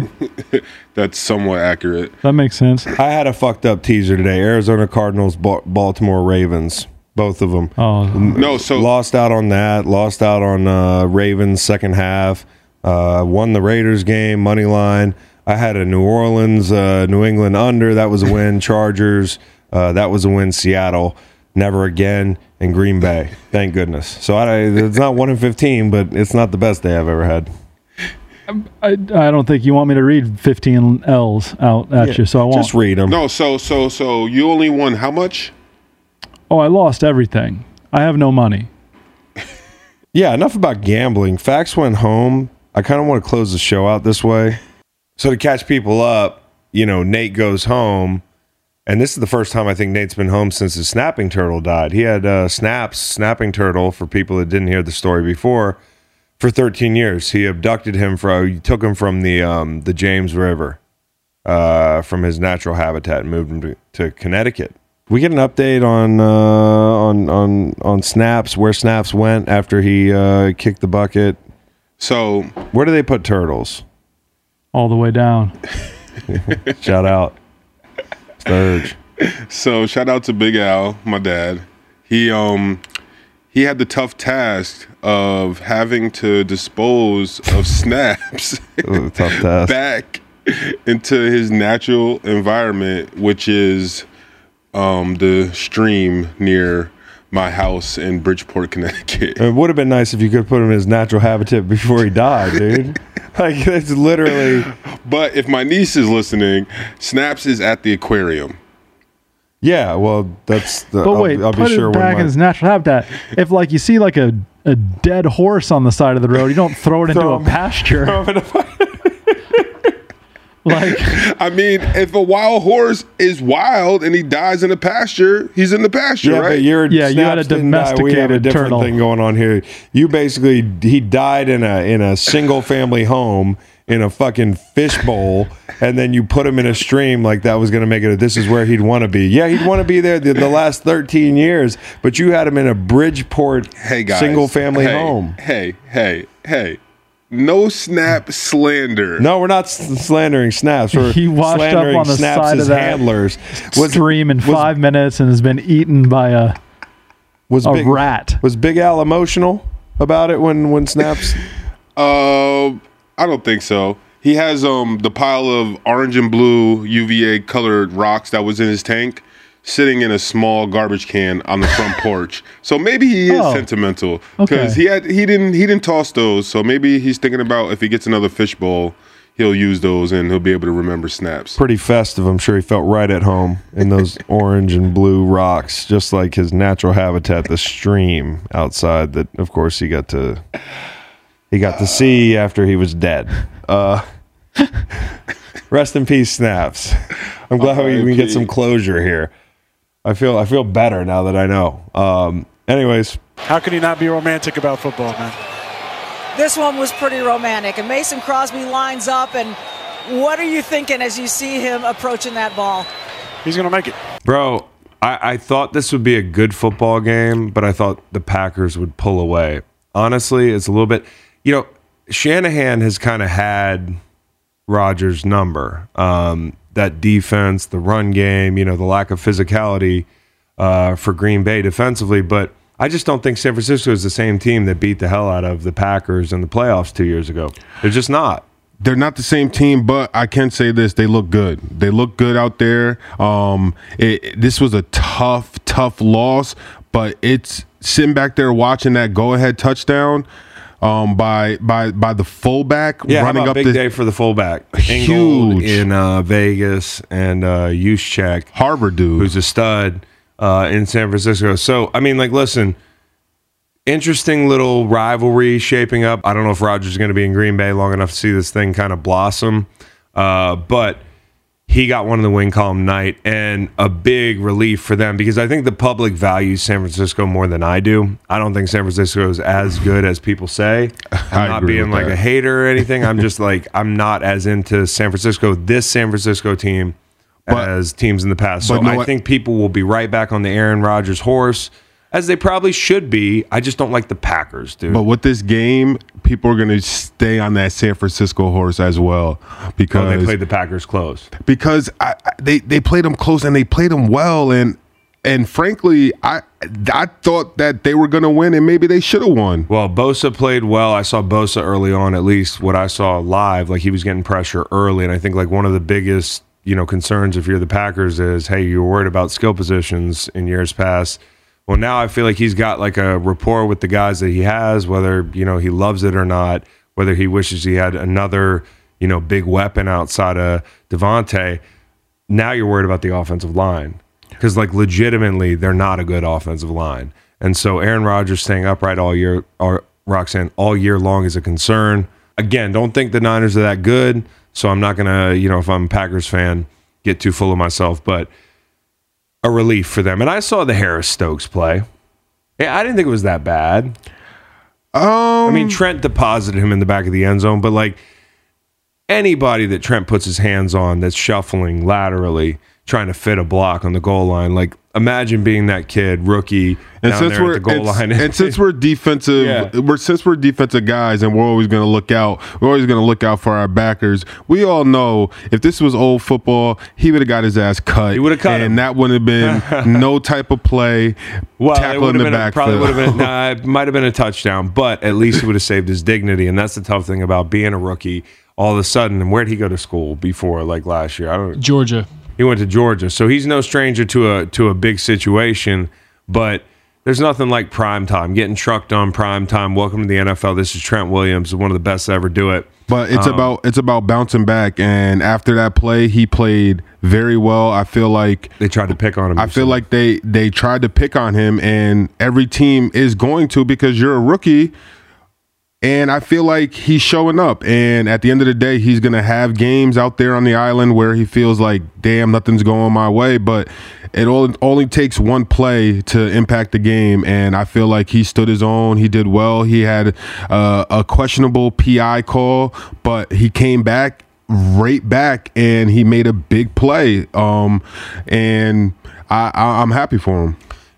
that's somewhat accurate. that makes sense. I had a fucked up teaser today. Arizona Cardinals, Ba- Baltimore Ravens, both of them. Oh, No, so lost out on that. Lost out on uh, Ravens second half. Uh, won the Raiders game money line. I had a New Orleans, uh, New England under. That was a win. Chargers. Uh, that was a win. Seattle. Never again. And Green Bay. Thank goodness. So I, it's not one in fifteen, but it's not the best day I've ever had. I, I don't think you want me to read 15 L's out at you, so I won't. Just read them. no, so so so you only won how much? Oh, I lost everything. I have no money. Yeah, enough about gambling. Fax went home. I kind of want to close the show out this way. So to catch people up, you know, Nate goes home, and this is the first time I think Nate's been home since his snapping turtle died. He had uh, Snaps, snapping turtle, for people that didn't hear the story before, for 13 years. He abducted him from, he took him from the um, the James River, uh, from his natural habitat, and moved him to, to Connecticut. We get an update on uh, on on on Snaps, where Snaps went after he uh, kicked the bucket. So Where do they put turtles? All the way down. Shout out, Sturge. So shout out to Big Al, my dad. He um he had the tough task of having to dispose of snaps That was a tough task. back into his natural environment, which is um the stream near my house in Bridgeport, Connecticut. It would have been nice if you could put him in his natural habitat before he died, dude. like it's literally. But if my niece is listening, Snaps is at the aquarium. Yeah, well, that's. The, But I'll, wait, I'll put be sure it when back my- in its natural habitat. If like you see like a, a dead horse on the side of the road, you don't throw it into Throw a him- pasture. Like, I mean, if a wild horse is wild and he dies in the pasture, he's in the pasture, Yeah, right? but you're Yeah, you had a Snaps didn't die. We have a domesticated different turtle. thing going on here. You basically he died in a in a single family home in a fucking fishbowl, and then you put him in a stream like that was going to make it. A, this is where he'd want to be. Yeah, he'd want to be there the, the last thirteen years, but you had him in a Bridgeport hey guys, single family hey, home. Hey, hey, hey! No snap slander. No, we're not slandering snaps. We're He washed up on the snaps side of that handlers. stream in five minutes and has been eaten by a was a big, rat. Was Big Al emotional about it when when snaps? Um, I don't think so. He has um the pile of orange and blue UVA colored rocks that was in his tank sitting in a small garbage can on the front porch. So maybe he is Oh. sentimental Okay. because he had he didn't he didn't toss those. So maybe he's thinking about if he gets another fishbowl, he'll use those and he'll be able to remember snaps. pretty festive. I'm sure he felt right at home in those orange and blue rocks, just like his natural habitat, the stream outside. That, of course, he got to he got to see after he was dead. Uh, rest in peace, snaps. I'm glad we can get some closure here. I feel I feel better now that I know. Um, anyways, How can you not be romantic about football, man? This one was pretty romantic. And Mason Crosby lines up, and what are you thinking as you see him approaching that ball? He's going to make it. Bro, I, I thought this would be a good football game, but I thought the Packers would pull away. Honestly, it's a little bit, you know, Shanahan has kind of had Rodgers' number. Um, that defense, the run game, you know, the lack of physicality uh, for Green Bay defensively. But I just don't think San Francisco is the same team that beat the hell out of the Packers in the playoffs two years ago. They're just not. they're not the same team, but I can say this: they look good. They look good out there. Um, it, this was a tough, tough loss, but it's sitting back there watching that go-ahead touchdown um, by by by the fullback Yeah, running up big the day for the fullback. Ingold Huge. in uh, Vegas and uh, Juszczyk, Harvard dude. who's a stud uh, in San Francisco. So, I mean, like, listen, interesting little rivalry shaping up. I don't know if Rodgers is going to be in Green Bay long enough to see this thing kind of blossom, uh, but he got one in the wing column night and a big relief for them because I think the public values San Francisco more than I do. I don't think San Francisco is as good as people say. I'm not being like that. a hater or anything. I'm just like I'm not as into San Francisco, this San Francisco team But- as teams in the past. So know I what? think people will be right back on the Aaron Rodgers horse as they probably should be. I just don't like the Packers, dude. But with this game, people are going to stay on that San Francisco horse as well Oh, because they played the Packers close. because I, I- they they played them close and they played them well and and frankly I I thought that they were going to win and maybe they should have won. Well, Bosa played well. I saw Bosa early on, at least what I saw live. Like he was getting pressure early, and I think like one of the biggest you know concerns if you're the Packers is, hey, you're worried about skill positions in years past. Well, now I feel like he's got like a rapport with the guys that he has, whether you know he loves it or not, whether he wishes he had another you know big weapon outside of Davante. Now you're worried about the offensive line because like legitimately they're not a good offensive line and so aaron rodgers staying upright all year or roxanne all year long is a concern again don't think the niners are that good so i'm not gonna you know if i'm a packers fan get too full of myself but a relief for them. And i saw the Eric Stokes play. Yeah i didn't think it was that bad. Um I mean, Trent deposited him in the back of the end zone, but like anybody that Trent puts his hands on that's shuffling laterally, trying to fit a block on the goal line, like imagine being that kid, rookie, and down since there we're at the goal and, line. and since we're defensive, Yeah. we're since we're defensive guys, and we're always going to look out. We're always going to look out for our backers. We all know if this was old football, he would have got his ass cut. He would've cut and him. that wouldn't have been no type of play. well, it tackle in the been a, probably backfield. would have been nah, it might have been a touchdown, but at least he would have saved his dignity, and that's the tough thing about being a rookie. All of a sudden, and where'd he go to school before? Like last year, I don't. Georgia. He went to Georgia, so he's no stranger to a to a big situation. But there's nothing like prime time. Getting trucked on prime time. Welcome to the NFL. This is Trent Williams, one of the best to ever do it. But it's Um, about it's about bouncing back, and after that play, he played very well. I feel like They tried to pick on him. I feel like they they tried to pick on him, and every team is going to because you're a rookie. And I feel like he's showing up. And at the end of the day, he's going to have games out there on the island where he feels like, damn, nothing's going my way. But it only takes one play to impact the game. And I feel like he stood his own. He did well. He had uh, a questionable PI call, but he came back right back and he made a big play. Um, and I, I, I'm happy for him.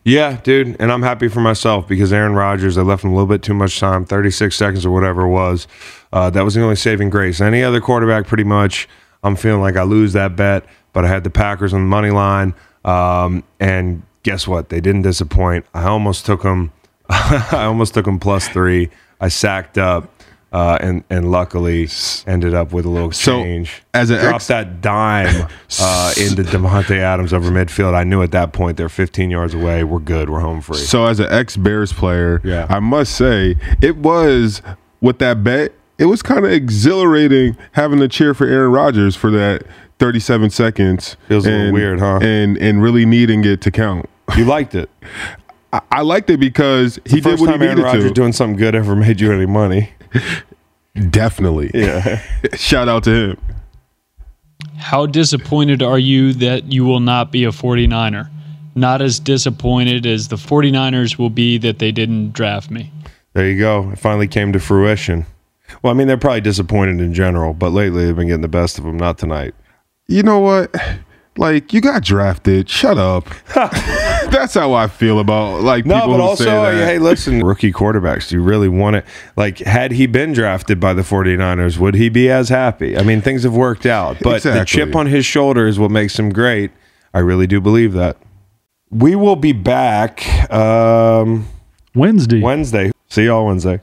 Yeah, dude, and I'm happy for myself because Aaron Rodgers, I left him a little bit too much time, 36 seconds or whatever it was. Uh, that was the only saving grace. Any other quarterback, pretty much, I'm feeling like I lose that bet, but I had the Packers on the money line, um, and guess what? They didn't disappoint. I almost took them. I almost took them plus three. I sacked up. Uh, and and luckily ended up with a little So, change. as an dropped ex- that dime uh, into Davante Adams over midfield, I knew at that point they're 15 yards away. We're good. We're home free. So as an ex Bears player, Yeah. I must say it was with that bet. It was kind of exhilarating having to cheer for Aaron Rodgers for that 37 seconds. Feels a little weird, huh? And and really needing it to count. You liked it. I, I liked it because he the did what he time Aaron needed Rodgers to. doing something good ever made you any money. Definitely. Yeah. Shout out to him. How disappointed are you that you will not be a 49er? Not as disappointed as the 49ers will be that they didn't draft me. There you go. It finally came to fruition. Well, I mean, they're probably disappointed in general, but lately they've been getting the best of them. Not tonight. You know what? Like you got drafted. Shut up. That's how I feel about like No, people but who also, say that. hey, listen, rookie quarterbacks, do you really want it? Like, had he been drafted by the 49ers, would he be as happy? I mean, things have worked out, but the chip on his shoulder is what makes him great. I really do believe that. We will be back um, Wednesday. Wednesday. See y'all Wednesday.